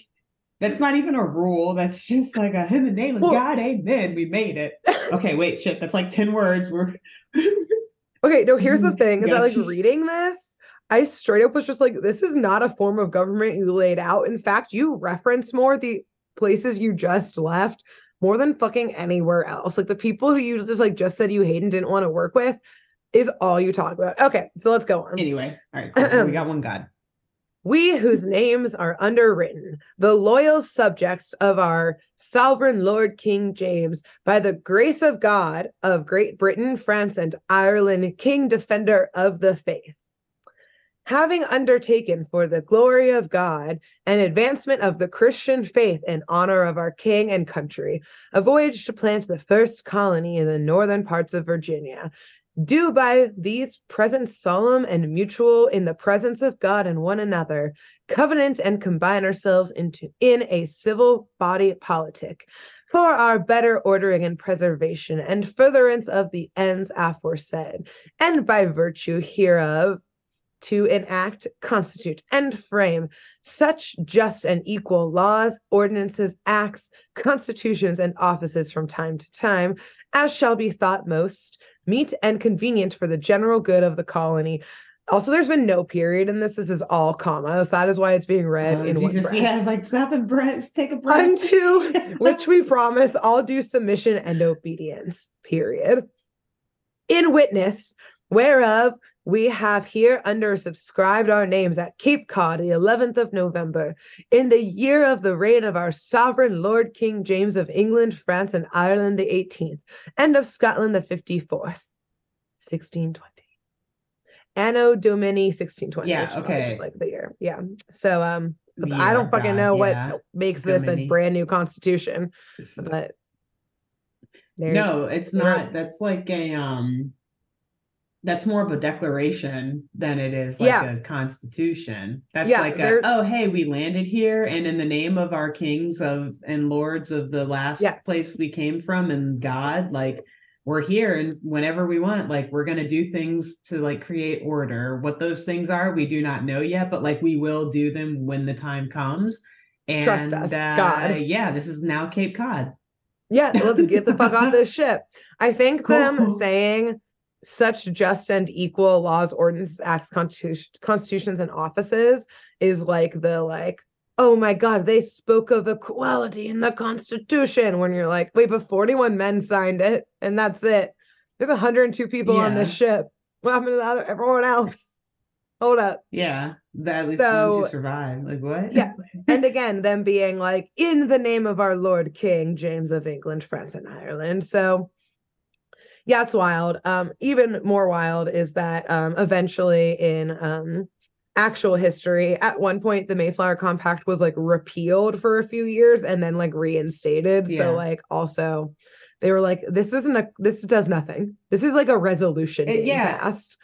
That's not even a rule. That's just like a in the name of Well- God, amen. We made it. Okay, wait, shit. That's like 10 words. We're Okay, no, here's the Mhm. thing is Yeah, that like she's- reading this, I straight up was just like, this is not a form of government you laid out. In fact, you reference more the places you just left more than fucking anywhere else. Like the people who you just like just said you hate and didn't want to work with is all you talk about. Okay, so let's go on. anyway. All right, cool. we got one God. We whose mm-hmm. names are underwritten, the loyal subjects of our sovereign Lord King James, by the grace of God of Great Britain, France, and Ireland, King Defender of the Faith. Having undertaken for the glory of God and advancement of the Christian faith in honor of our King and country, a voyage to plant the first colony in the northern parts of Virginia, do by these present solemn and mutual in the presence of God and one another, covenant and combine ourselves into in a civil body politic for our better ordering and preservation and furtherance of the ends aforesaid, and by virtue hereof to enact, constitute, and frame such just and equal laws, ordinances, acts, constitutions, and offices from time to time as shall be thought most meet and convenient for the general good of the colony. Also, there's been no period in this. This is all commas. That is why it's being read Oh, in one breath. yeah, like stop and breath. Take a breath. Unto which we promise all due submission and obedience. Period. In witness whereof we have here under subscribed our names at Cape Cod the 11th of November, in the year of the reign of our sovereign Lord King James of England, France, and Ireland the 18th, and of Scotland the 54th, 1620. Anno Domini 1620. Yeah, okay. Just like the year. Yeah. So um The I don't fucking know yeah. what makes this a brand new constitution, but No, it's not. That's like a um that's more of a declaration than it is like Yeah. a constitution. That's Yeah, like a oh hey, we landed here and in the name of our kings of and lords of the last Yeah. place we came from and God, like we're here and whenever we want, like we're gonna do things to like create order. What those things are, we do not know yet, but like we will do them when the time comes. And Trust us, uh, God. Yeah, this is now Cape Cod. Yeah, let's get the fuck off this ship. I think them saying such just and equal laws, ordinances, acts, constitu- constitutions, and offices is like the like, oh my god, they spoke of equality in the Constitution. When you're like, wait, but 41 men signed it, and that's it. There's 102 people on this ship. What happened to the other, everyone else? Hold up. Yeah, that at least So- to survive. Like what? Yeah. and again them being like in the name of our lord king james of england france and ireland so yeah it's wild um even more wild is that um eventually in um actual history at one point the mayflower compact was like repealed for a few years and then like reinstated Yeah. so like also they were like this isn't a this does nothing this is like a resolution It- yeah. passed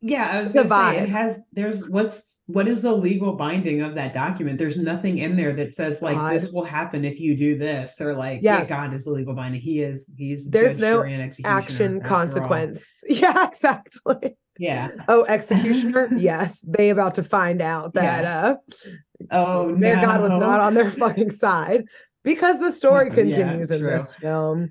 yeah. I was The gonna say it has. There's what's what is the legal binding of that document? There's nothing in there that says like God. this will happen if you do this or like yeah, Yeah. God is the legal binding. He is. He's There's no jury, and executioner, action after all. consequence yeah exactly Yeah. Oh, executioner? yes. They about to find out that Yes. uh Oh, their God was not on their fucking side because the story Yeah, continues in this film.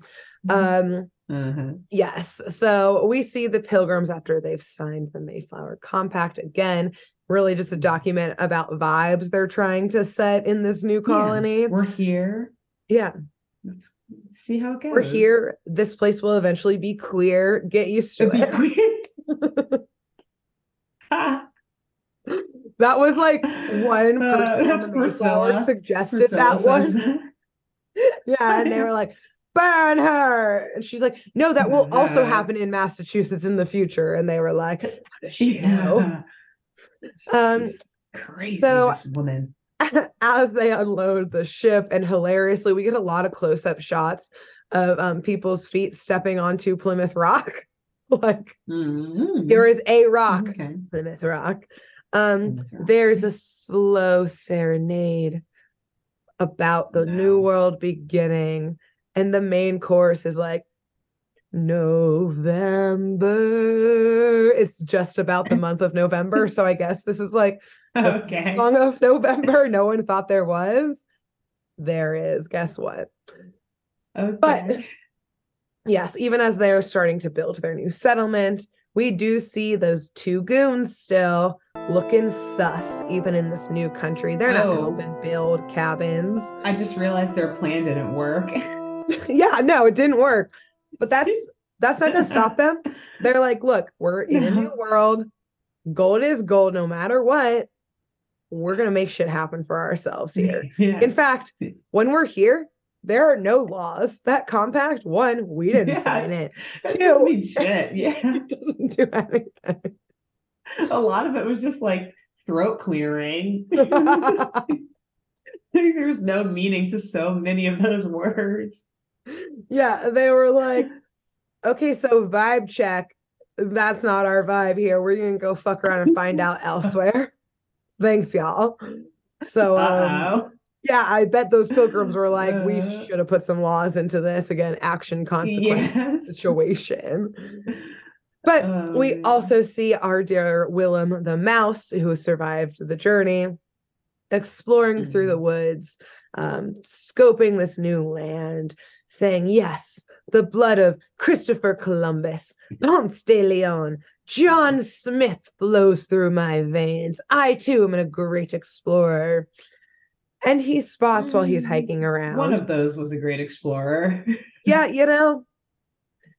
Um Uh-huh. yes. So we see the pilgrims after they've signed the Mayflower Compact again, really just a document about vibes they're trying to set in this new colony. We're here. Yeah. Let's see how it goes. We're here. This place will eventually be queer. Get used to Be it. That was like one Uh, person Mayflower Priscilla. suggested Priscilla that one. that. Yeah, and they were like, burn her. And she's like, no, that will also Uh, happen in Massachusetts in the future. And they were like, how does she know? Um, She's crazy. so- this woman. As they unload the ship, and hilariously, we get a lot of close-up shots of um, people's feet stepping onto Plymouth Rock. like, Mhm. here is a rock, Okay. Plymouth Rock. Um, Plymouth Rock. there's a slow serenade about the new world beginning and the main course is like november it's just about the month of november so i guess this is like Okay. song of november no one thought there was there is. Guess what? Okay. But yes, even as they're starting to build their new settlement, we do see those two goons still looking sus, even in this new country. They're not Oh. helping build cabins. I just realized their plan didn't work. yeah, no, it didn't work. But that's that's not gonna stop them. They're like, look, we're in a new world. Gold is gold no matter what. We're gonna make shit happen for ourselves here. yeah. In fact, when we're here, there are no laws. That compact, one, we didn't Yeah. sign it. That two. mean shit. Yeah. It doesn't do anything. A lot of it was just like throat clearing. There's no meaning to so many of those words. Yeah, they were like, okay, so vibe check. That's not our vibe here. We're gonna go fuck around and find out elsewhere. Thanks, y'all. So um, yeah, I bet those pilgrims were like, we Uh. should have put some laws into this again, action consequence Yes. situation. But Oh, we man. also see our dear Willem the mouse who survived the journey exploring through the woods, um, scoping this new land, saying, Yes, the blood of Christopher Columbus, Ponce de Leon, John Smith flows through my veins. I too am a great explorer. And he spots while he's Mm, hiking around. One of those was a great explorer. yeah, you know,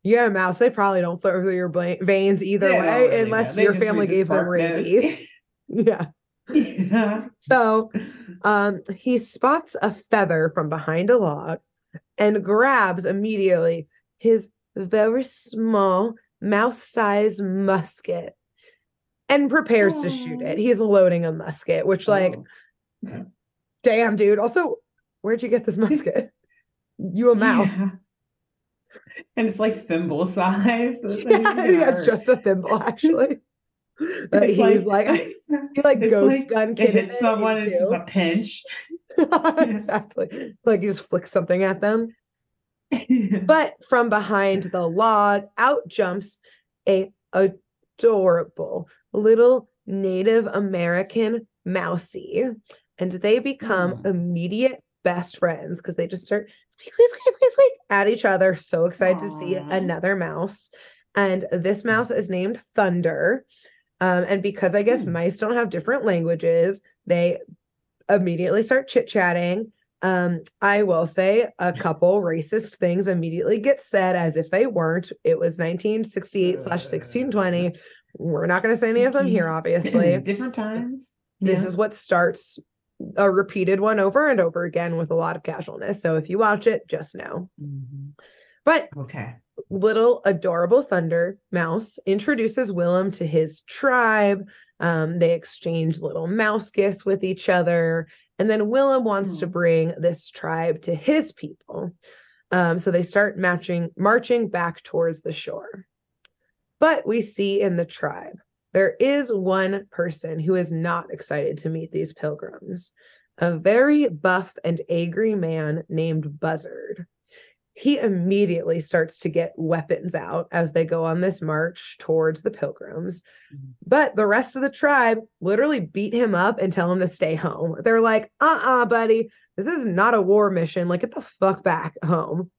you're a mouse. They probably don't flow through your veins either way, really unless. Your family gave them rabies. yeah. Yeah. So um, he spots a feather from behind a log and grabs immediately his very small mouse-sized musket and prepares to shoot it. He's loading a musket, which, like, Oh. damn, dude. Also, where'd you get this musket? You a mouse? Yeah. And it's like thimble size. so it's like, Yeah, even yeah, it's just a thimble, actually. But It's he's like, he like ghost like gun kid hits someone, it's just a pinch. exactly. Like you just flick something at them. But from behind the log, out jumps a adorable little Native American mousie, and they become Aw. immediate best friends because they just start squeak, squeak, squeak, squeak, squeak at each other. So excited to see another mouse, and this mouse hmm. is named Thunder. Um, and because I guess Hmm. mice don't have different languages, they immediately start chit chatting. Um, I will say a couple racist things immediately get said as if they weren't. It was 1968 slash 1620. We're not going to say any of them here, obviously. Different times. This Yeah. is what starts a repeated one over and over again with a lot of casualness. So if you watch it, just know. Mhm. But Okay. Little adorable thunder mouse introduces Willem to his tribe. Um, they exchange little mouse gifts with each other. And then Willem wants to Hmm. bring this tribe to his people. Um, so they start matching, marching back towards the shore. But we see in the tribe, there is one person who is not excited to meet these pilgrims a very buff and angry man named Buzzard he immediately starts to get weapons out as they go on this march towards the pilgrims. Mhm. But the rest of the tribe literally beat him up and tell him to stay home. They're like, uh uh buddy, this is not a war mission. Like, get the fuck back home.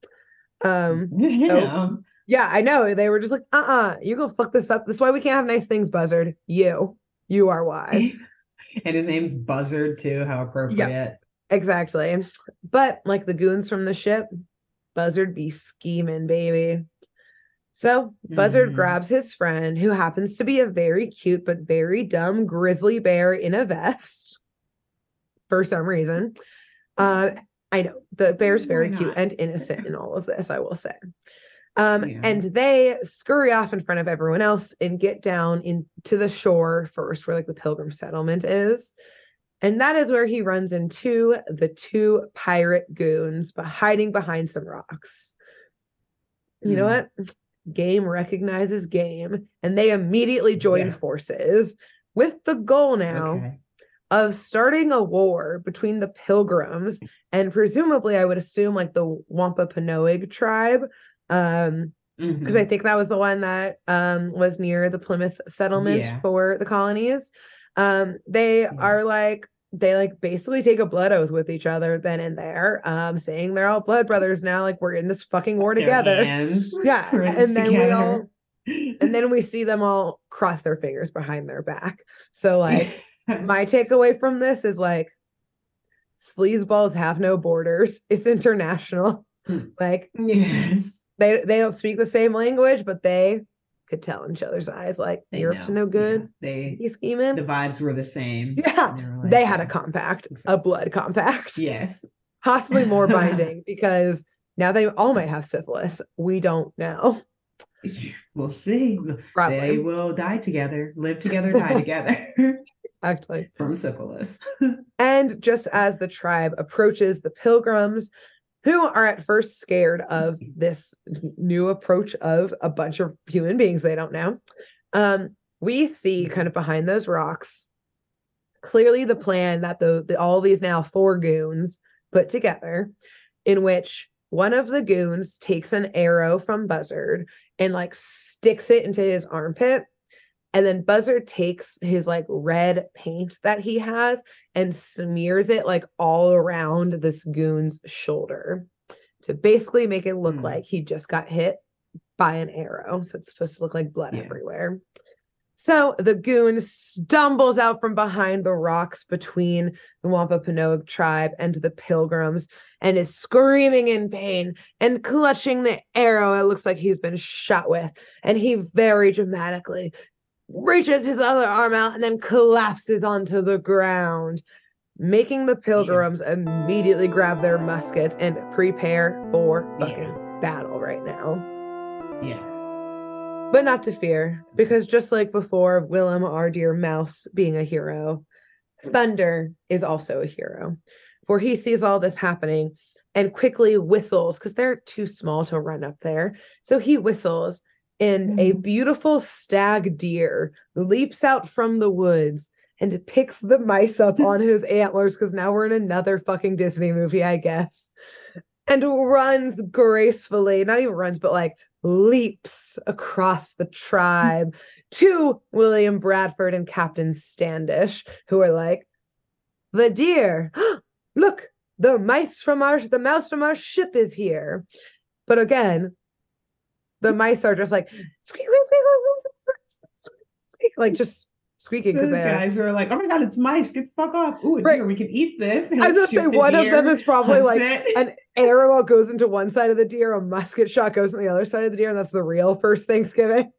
Um, Yeah. yeah, I know. They were just like, uh uh you go fuck this up. That's why we can't have nice things, Buzzard. You, you are why. and his name's Buzzard too. How appropriate. Exactly. But like the goons from the ship, Buzzard be scheming, baby. So Buzzard Mhm. grabs his friend, who happens to be a very cute but very dumb grizzly bear in a vest for some reason. Uh, I know the bear's very cute and innocent in all of this, I will say. Um, Yeah. and they scurry off in front of everyone else and get down into the shore first, where like the pilgrim settlement is. And that is where he runs into the two pirate goons but hiding behind some rocks. You know Hmm. what? Game recognizes game, and they immediately join Yeah. forces with the goal now Okay. of starting a war between the pilgrims and presumably, I would assume, like the Wampanoag tribe. Um, because I Mhm. think that was the one that um was near the Plymouth settlement Yeah. for the colonies. Um, they Yeah. are like, they like basically take a blood oath with each other then and there, um, saying they're all blood brothers now, like we're in this fucking war together. Yeah. And then we all and then we see them all cross their fingers behind their back. So like my takeaway from this is like sleazeballs have no borders. It's international. Hmm. Like yes. they they don't speak the same language, but they could tell in each other's eyes like They to know. no good. Yeah, They You scheming? the vibes were the same. yeah. Were like, They had a compact, a blood compact, Yes. possibly more binding because now they all might have syphilis. We don't know. We'll see. Probably. They will die together, live together, die together actually. from syphilis. And just as the tribe approaches the pilgrims, who are at first scared of this new approach of a bunch of human beings they don't know, um, we see kind of behind those rocks clearly the plan that the, the all these now four goons put together, in which one of the goons takes an arrow from Buzzard and like sticks it into his armpit. And then Buzzard takes his like red paint that he has and smears it like all around this goon's shoulder to basically make it look Hmm. like he just got hit by an arrow. So it's supposed to look like blood Yeah. everywhere. So the goon stumbles out from behind the rocks between the Wampanoag tribe and the pilgrims and is screaming in pain and clutching the arrow it looks like he's been shot with. And he very dramatically reaches his other arm out and then collapses onto the ground, making the pilgrims immediately grab their muskets and prepare for fucking battle right now. Yes. But not to fear, mm-hmm. because just like before, Willem, our dear mouse, being a hero, Thunder is also a hero. For he sees all this happening and quickly whistles because they're too small to run up there. So he whistles, and a Mhm. beautiful stag deer leaps out from the woods and picks the mice up on his antlers because now we're in another fucking Disney movie, I guess, and runs gracefully, not even runs, but like leaps across the tribe to William Bradford and Captain Standish, who are like, the deer, look, the mice from our, the mouse from our ship is here. But again, the mice are just like, squeak, squeak, squeak, squeak, squeak, squeak, like just squeaking because The guys are like, oh my god, it's mice. Get the fuck off. Ooh, Right. deer, we can eat this. I was gonna say one of them is probably like it. an arrow goes into one side of the deer, a musket shot goes on the other side of the deer, and that's the real first Thanksgiving.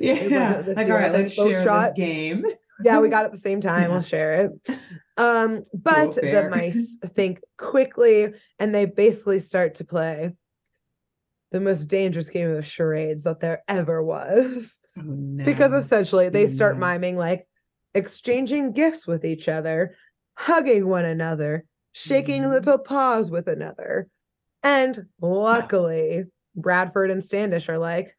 yeah. Like, deer all right, let's share shot. this game. Yeah, we got it at the same time. I'll share it. Um, but the mice think quickly and they basically start to play the most dangerous game of charades that there ever was. Oh, no. Because essentially they start No. miming like exchanging gifts with each other, hugging one another, shaking Mhm. little paws with another. And luckily, Bradford and Standish are like,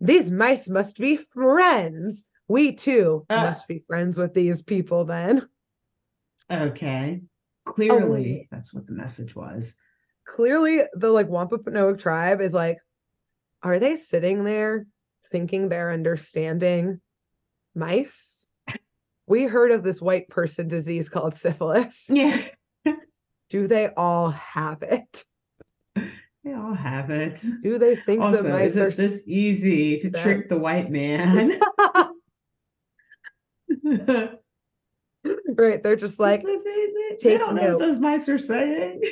these mice must be friends. We too Ah. must be friends with these people then. Okay. Oh. Clearly, that's what the message was. Clearly, the like Wampanoag tribe is like, are they sitting there thinking they're understanding mice? We heard of this white person disease called syphilis. Yeah. Do they all have it? They all have it. Do they think Also, the mice are this easy to that? trick the white man? right? They're just like, they don't know what those mice are saying.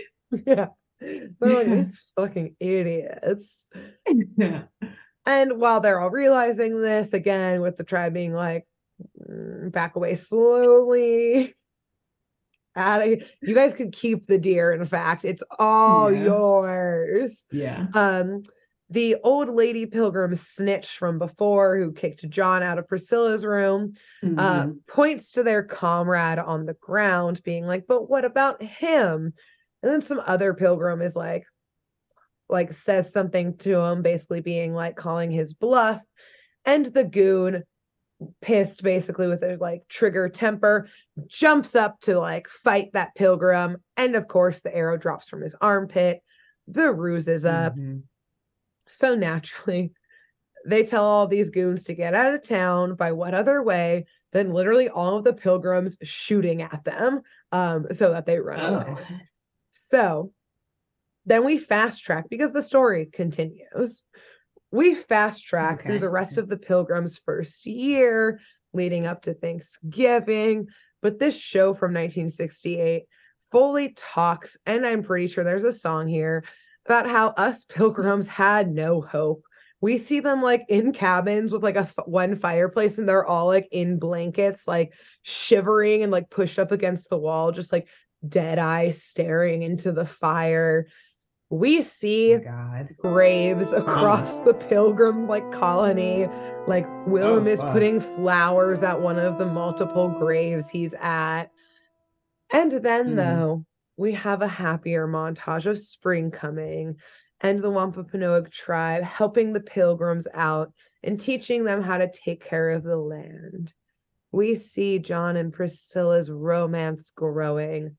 yeah. They're like, these fucking idiots. yeah. And while they're all realizing this, again, with the tribe being like, "Mm, back away slowly. Adding, you guys could keep the deer. In fact, it's all Yeah. yours. Yeah. Um, the old lady pilgrim snitch from before, who kicked John out of Priscilla's room, uh, Mhm. points to their comrade on the ground, being like, "But what about him?" And then some other pilgrim is like, like says something to him, basically being like calling his bluff, and the goon, pissed basically with a like trigger temper, jumps up to like fight that pilgrim, and of course the arrow drops from his armpit. The ruse is up. Mhm. So naturally, they tell all these goons to get out of town by what other way than literally all of the pilgrims shooting at them um, so that they run Oh. away. So then we fast track because the story continues. We fast track through the rest of the pilgrims' first year leading up to Thanksgiving. But this show from 1968 fully talks, and I'm pretty sure there's a song here about how us pilgrims had no hope. We see them like in cabins with like a f- one fireplace, and they're all like in blankets, like shivering and like pushed up against the wall, just like dead eye staring into the fire. We see Oh, God. graves across the pilgrim like colony. Like Willem Oh, is fuck. putting flowers at one of the multiple graves he's at. And then Mhm. though, we have a happier montage of spring coming and the Wampanoag tribe helping the pilgrims out and teaching them how to take care of the land. We see John and Priscilla's romance growing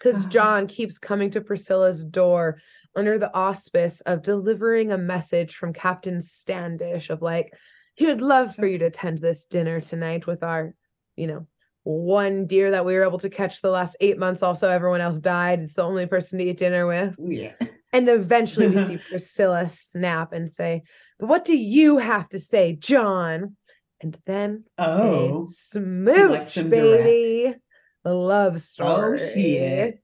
because Ah. John keeps coming to Priscilla's door under the auspice of delivering a message from Captain Standish of like, he would love for you to attend this dinner tonight with our, you know, one deer that we were able to catch the last eight months. Also, everyone else died. It's the only person to eat dinner with. Yeah. And eventually we see Priscilla snap and say, But what do you have to say, John? And then Oh. smooch, direct. baby. A love story. Oh story. shit.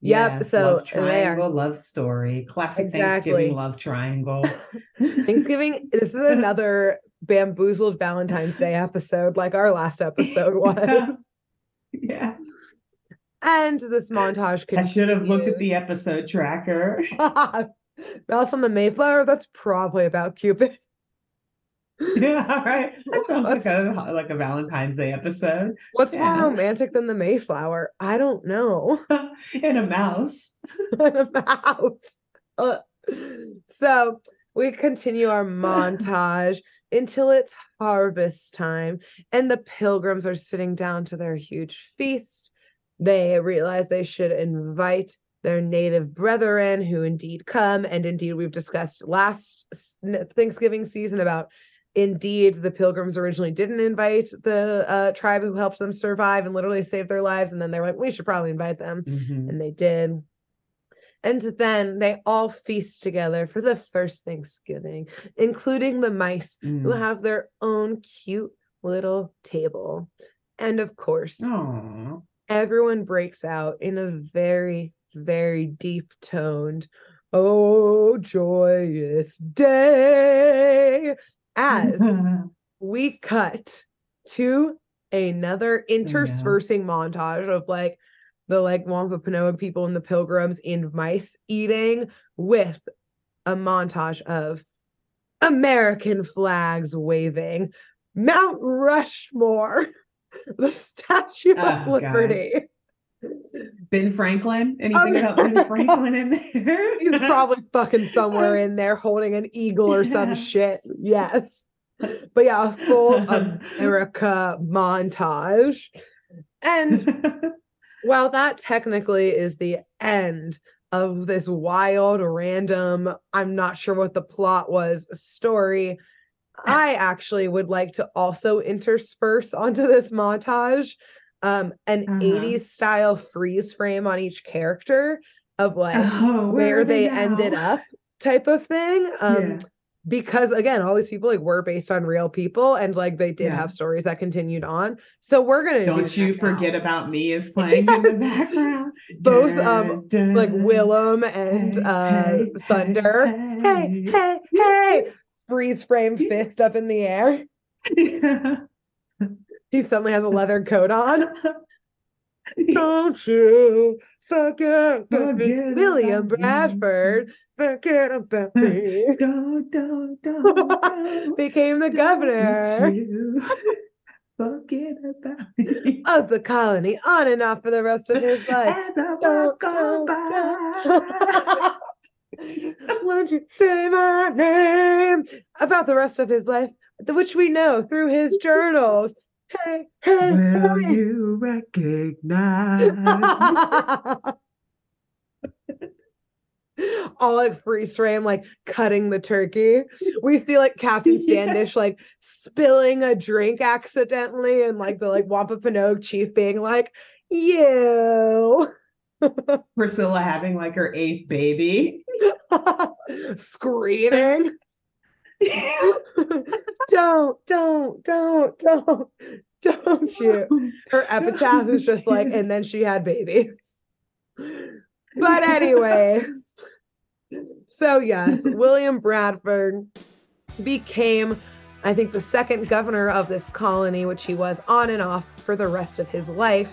Yep, Yes, so love triangle, love story, classic Exactly. Thanksgiving love triangle. Thanksgiving, this is another bamboozled Valentine's Day episode, like our last episode was. yeah, And this montage could I should have looked at the episode tracker. Mouse on the Mayflower. That's probably about Cupid. yeah, right. That sounds like a like a Valentine's Day episode. What's Yeah. more romantic than the Mayflower? I don't know. and a mouse. and a mouse. Uh, so we continue our montage until it's harvest time and the pilgrims are sitting down to their huge feast. They realize they should invite their native brethren who indeed come. And indeed, we've discussed last Thanksgiving season about indeed the pilgrims originally didn't invite the uh, tribe who helped them survive and literally save their lives. And then they're like, we should probably invite them Mhm. and they did. And then they all feast together for the first Thanksgiving, including the mice who Mm. have their own cute little table. And of course, Aw. everyone breaks out in a very, very deep toned, Oh, joyous day, as we cut to another interspersing montage of like the like Wampanoag people and the pilgrims and mice eating with a montage of American flags waving, Mount Rushmore, the Statue of oh, Liberty. God. Ben Franklin. Anything Um, about Ben Franklin in there? He's probably fucking somewhere in there holding an eagle or some shit. Yes. But yeah, a full America montage. And while that technically is the end of this wild, random, I'm not sure what the plot was story, I actually would like to also intersperse onto this montage um an Uh-huh. 80s style freeze frame on each character of like oh, where are they ended up type of thing um Yeah. because again all these people like were based on real people and like they did Yeah. have stories that continued on so we're gonna do Don't you that now. forget about me is playing in the background. Both, um, Dun, like dun. Willem and Hey, uh hey, Thunder hey hey hey freeze frame fist up in the air hey. He suddenly has a leather coat on don't you forget about me. William about me. Bradford forget about me Don't, don't, don't, don't. became the governor Forget about me. of the colony on and off for the rest of his life. As I walk on by. Won't you say my name about the rest of his life, which we know through his journals? Hey, hey, Will hey. you recognize? all like freeze frame, like cutting the turkey. We see like Captain Yeah. Standish like spilling a drink accidentally, and like the like Wampanoag chief being like, "You." Priscilla having like her eighth baby. Screaming. don't, don't, don't, don't, don't you. Her epitaph is just like, and then she had babies. But, anyways, so yes, William Bradford became, I think, the second governor of this colony, which he was on and off for the rest of his life.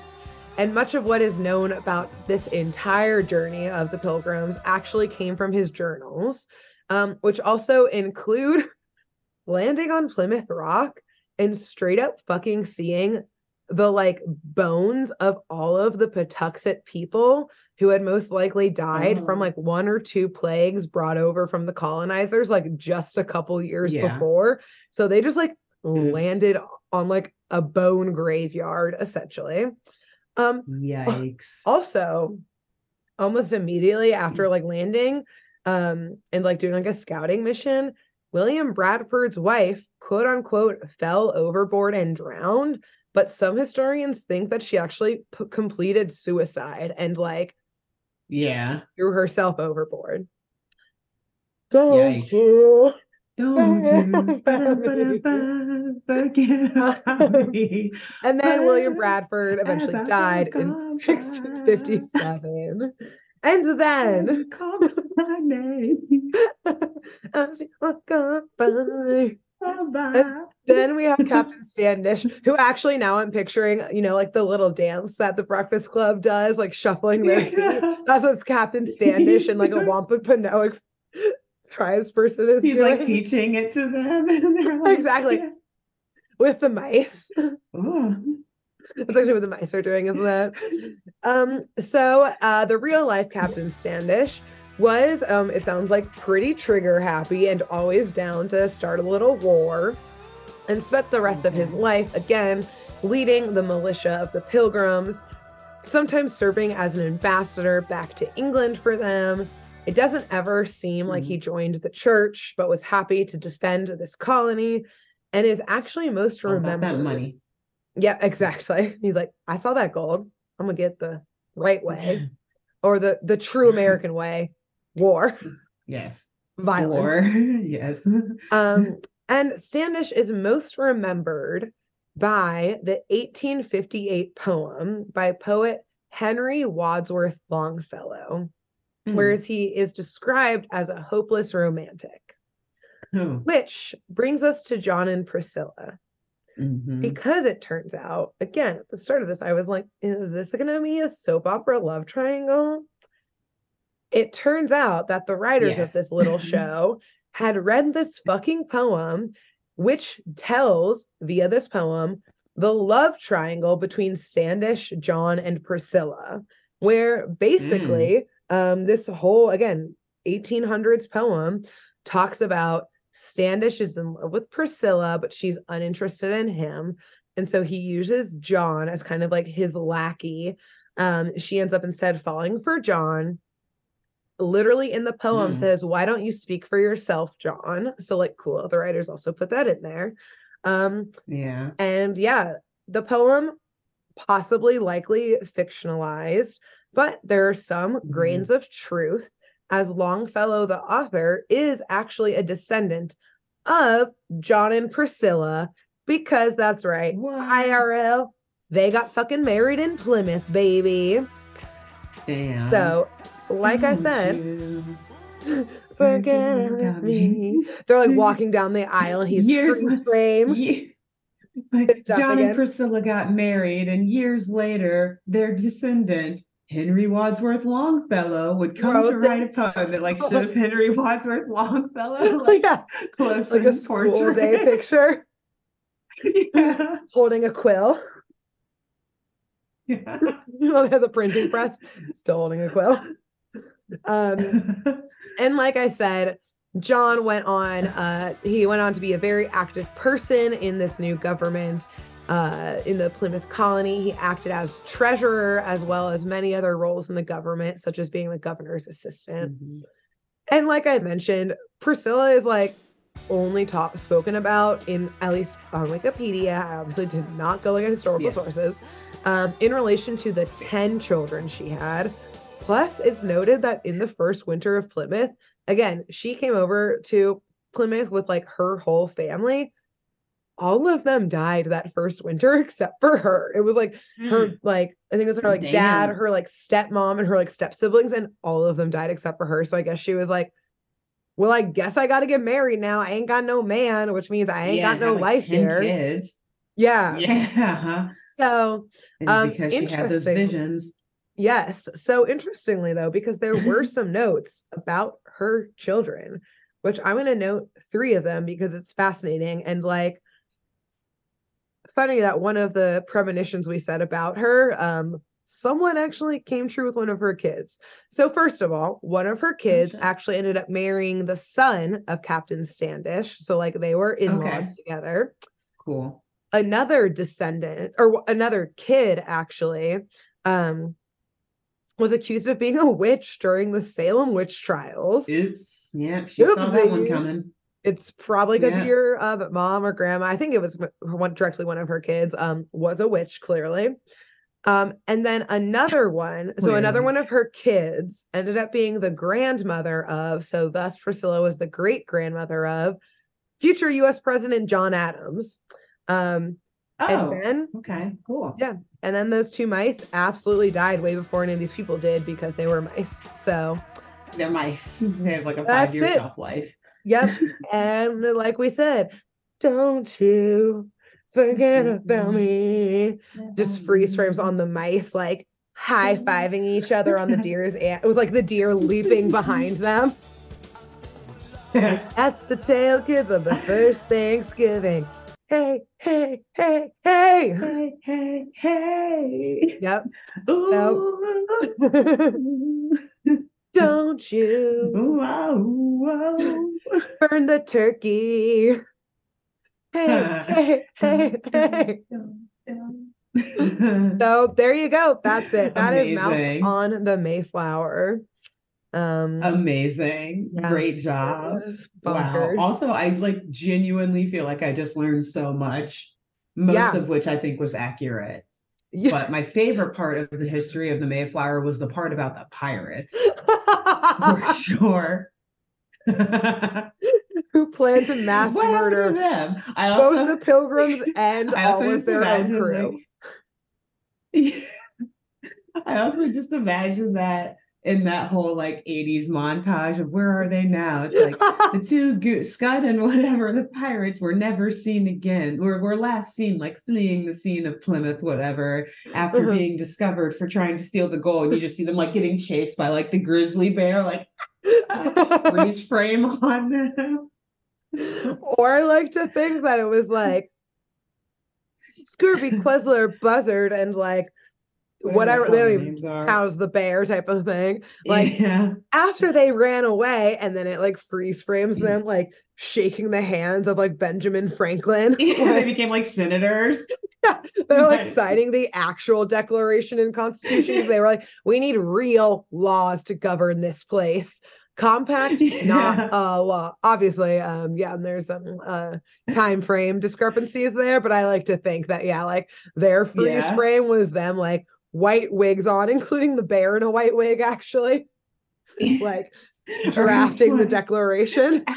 And much of what is known about this entire journey of the pilgrims actually came from his journals, um, which also include landing on Plymouth Rock and straight up fucking seeing the like bones of all of the Patuxet people who had most likely died from Oh. like one or two plagues brought over from the colonizers like just a couple years Yeah. before. So they just like Oops. landed on like a bone graveyard essentially. Um Yikes. also almost immediately after like landing um and like doing like a scouting mission william bradford's wife quote unquote fell overboard and drowned but some historians think that she actually p- completed suicide and like Yeah. threw herself overboard don't Yikes. you Don't you forget about me. and then william bradford eventually died in 1657 and then Call my name. as you walk by. Then we have Captain Standish, who actually now I'm picturing, you know, like the little dance that the Breakfast Club does, like shuffling their feet. Yeah. That's what Captain Standish and like a Wampanoag tribes person is He's doing like teaching it to them. And they're like, Exactly. yeah. with the mice. Oh. That's actually what the mice are doing, isn't it? Um, so uh the real life Captain Standish was um it sounds like pretty trigger happy and always down to start a little war and spent the rest of his life again leading the militia of the pilgrims sometimes serving as an ambassador back to england for them it doesn't ever seem like he joined the church but was happy to defend this colony and is actually most remembered that money. Yeah, exactly. He's like, I saw that gold. I'm gonna get the right way or the the true American way. War, Yes. violence. War. yes. Um, and Standish is most remembered by the 1858 poem by poet Henry Wadsworth Longfellow, Hmm. whereas he is described as a hopeless romantic, Oh. which brings us to John and Priscilla. Mhm. because it turns out again at the start of this i was like is this going to be a soap opera love triangle? It turns out that the writers of this little show had read this fucking poem which tells via this poem the love triangle between standish john and priscilla where basically um this whole again 1800s poem talks about Standish is in love with Priscilla, but she's uninterested in him. And so he uses John as kind of like his lackey. Um, she ends up instead falling for John. Literally in the poem Hmm. says, Why don't you speak for yourself, John? So, like, cool. The writers also put that in there. Um, Yeah. and yeah, the poem possibly likely fictionalized, but there are some Mhm. grains of truth as Longfellow, the author, is actually a descendant of John and Priscilla, because that's right. What? IRL, they got fucking married in Plymouth, baby. Damn. So, like I said, you forget about me. They're like walking down the aisle and he's Years frame. Like John again. and Priscilla got married, and years later, their descendant, Henry Wadsworth Longfellow, would come Wrote to write a poem that like shows Henry Wadsworth Longfellow like yeah, close like a school portrait. day picture yeah. holding a quill. yeah. You know, they have the printing press, still holding a quill. Um, and like I said, John went on, uh, he went on to be a very active person in this new government. Uh, in the Plymouth colony, he acted as treasurer as well as many other roles in the government, such as being the governor's assistant. Mhm. And like I mentioned, Priscilla is like only talk spoken about in at least on Wikipedia. I obviously did not go like historical Yeah. sources. Um, in relation to the 10 children she had. Plus, it's noted that in the first winter of Plymouth, again, she came over to Plymouth with like her whole family. All of them died that first winter except for her. It was like her like I think it was her like dad, her like stepmom, and her like step siblings, and all of them died except for her. So I guess she was like, "Well, I guess I got to get married now. I ain't got no man, which means I ain't Yeah, got no like, life 10 here." Kids. Yeah. Yeah. So It's Um, because she had those visions. yes. So interestingly though, because there were some notes about her children, which I'm going to note three of them because it's fascinating and like funny that one of the premonitions we said about her um someone actually came true with one of her kids so first of all one of her kids actually ended up marrying the son of captain standish so like they were in-laws Okay. together Cool. another descendant or another kid actually um was accused of being a witch during the salem witch trials Oops. Yeah. She saw that one coming. It's probably because Yeah. your uh, mom or grandma i think it was one directly one of her kids um was a witch clearly um and then another one so another one of her kids ended up being the grandmother of so thus priscilla was the great grandmother of future us president john adams um Oh. and then okay. Cool. Yeah. and then those two mice absolutely died way before any of these people did because they were mice so They're mice. They have like a five year shelf life. Yep. and like we said, don't you forget mm-hmm. about me. Just mm-hmm. freeze frames on the mice, like high fiving each other on the deer's and with like the deer leaping behind them. That's the tale, kids, of the first Thanksgiving. Hey, hey, hey, hey. hey, hey, hey. Yep. Ooh. Don't you Wow, wow. burn the turkey. Hey, hey, hey, hey. So there you go. That's it. That is Mouse on the Mayflower. Um Amazing. Great job. Wow. Also, I like genuinely feel like I just learned so much, most Yeah. of which I think was accurate. Yeah. But my favorite part of the history of the Mayflower was the part about the pirates, for sure. Who planned to mass What murder them? I both the pilgrims and I all of their own crew. like- I also just imagine that in that whole like 80s montage of where are they now? It's like the two Go- Scud and whatever the pirates were never seen again. Were were last seen like fleeing the scene of Plymouth, whatever, after Uh-huh. being discovered for trying to steal the gold. And you just see them like getting chased by like the grizzly bear, like freeze frame on them. or I like to think that it was like Scurvy, Quezler, Buzzard, and like whatever the they hell don't their even names are. how's the bear type of thing. Like yeah. after they ran away, and then it like freeze frames Mm. them like shaking the hands of like Benjamin Franklin. Yeah, they became like senators. Yeah, they're like signing the actual Declaration and Constitution. 'cause They were like, we need real laws to govern this place. Compact, not a law. Obviously, um, yeah, and there's some uh time frame discrepancies there, but I like to think that yeah, like their freeze Yeah. frame was them like white wigs on, including the bear in a white wig, actually, like drafting the declaration.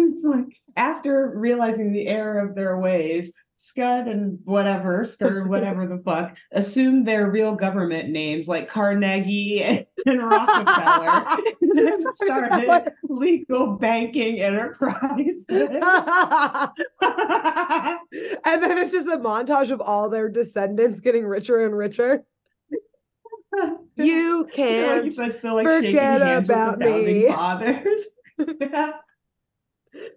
It's like after realizing the error of their ways, Scud and whatever, Scud, whatever the fuck, assumed their real government names like Carnegie and, and Rockefeller, and then started legal banking enterprises. And then it's just a montage of all their descendants getting richer and richer. You can't you said, still like forget about with the founding me. fathers. Yeah.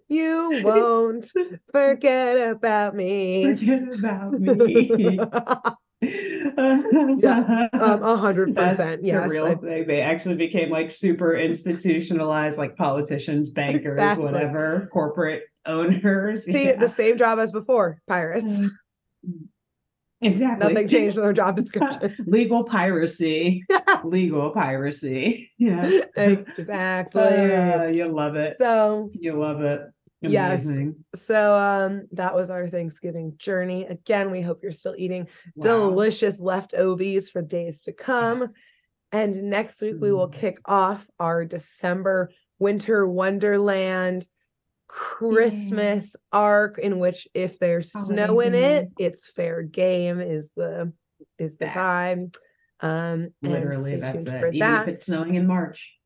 You won't forget about me. Forget about me. Yeah, um, a hundred percent. the Yes. real I- thing. They actually became like super institutionalized, like politicians, bankers, Exactly. Whatever, corporate owners. See, yeah. the same job as before, pirates. Exactly. Nothing changed in their job description. Legal piracy. Legal piracy. Yeah. exactly. Uh, you love it. So you love it. Yes. So um that was our Thanksgiving journey. Again, we hope you're still eating Wow. delicious leftovers for days to come. Yes. And next week we will Mm. kick off our December winter wonderland Christmas arc in which if there's snow in it, it's fair game is the is the vibe. Um Literally, that's it. Even that. if it's snowing in March.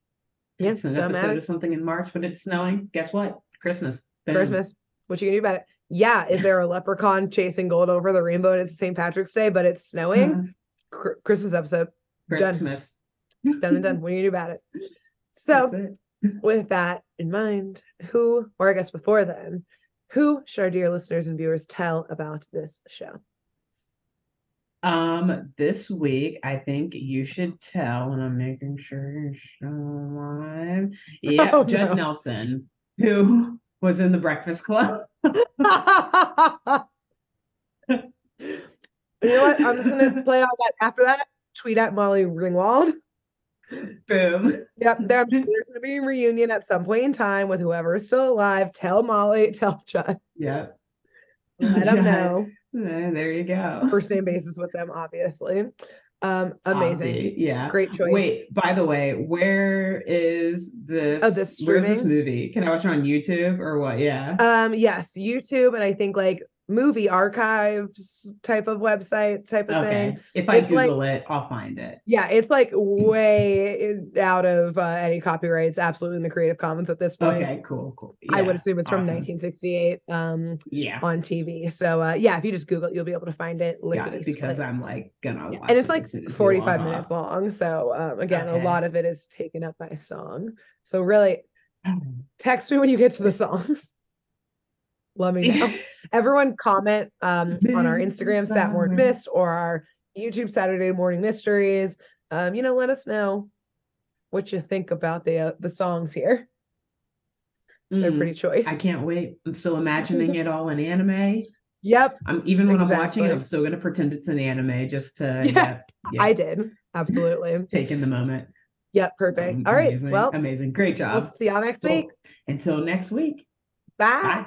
Yeah, It's an episode of something in March, but it's snowing. Guess what? Christmas. Boom. Christmas. What you gonna do about it? Yeah, is there a leprechaun chasing gold over the rainbow and it's St. Patrick's Day, but it's snowing? Uh, Cr- Christmas episode. Done. Christmas. Done and done. What are you gonna do about it? So it. with that in mind, who, or I guess before then, who should our dear listeners and viewers tell about this show? Um, this week I think you should tell, and I'm making sure you're still alive. Yeah, Oh, Judd no. Nelson, who was in the Breakfast Club. You know what? I'm just gonna play all that after that. Tweet at Molly Ringwald. Boom. Yep, there, there's gonna be a reunion at some point in time with whoever is still alive. Tell Molly, tell Judd. Yep. Let them know. There you go. First name basis with them, obviously. Um, amazing. Obvi, Yeah. Great choice. Wait, by the way, where is this? Oh, this where's this movie? Can I watch it on YouTube or what? Yeah. Um, yes, YouTube and I think like movie archives type of website type of thing. okay. If I It's like- Google it, I'll find it. Yeah, it's like way out of uh, any copyrights, absolutely in the Creative Commons at this point. Okay, cool, cool. I would assume it's from 1968 um Yeah. on TV. So uh yeah, if you just Google it, you'll be able to find it. Got it because split. I'm like gonna Yeah, and it's it like as soon as you 45 log minutes off. long. So um again, a lot of it is taken up by song. So really text me when you get to the songs. Let me know. Everyone comment um on our Instagram Sat Morning Mist or our YouTube Saturday Morning Mysteries. Um, you know, let us know what you think about the uh, the songs here. They're Mm, pretty choice. I can't wait. I'm still imagining it all in anime. Yep, I'm even when I'm watching it, I'm still gonna pretend it's an anime just to Yes, yeah, yeah, I did. Absolutely. take in the moment. Yep, perfect. Um, All right. amazing, Well, amazing. Great job. we'll see y'all next Cool. week. Until next week. Bye. Bye.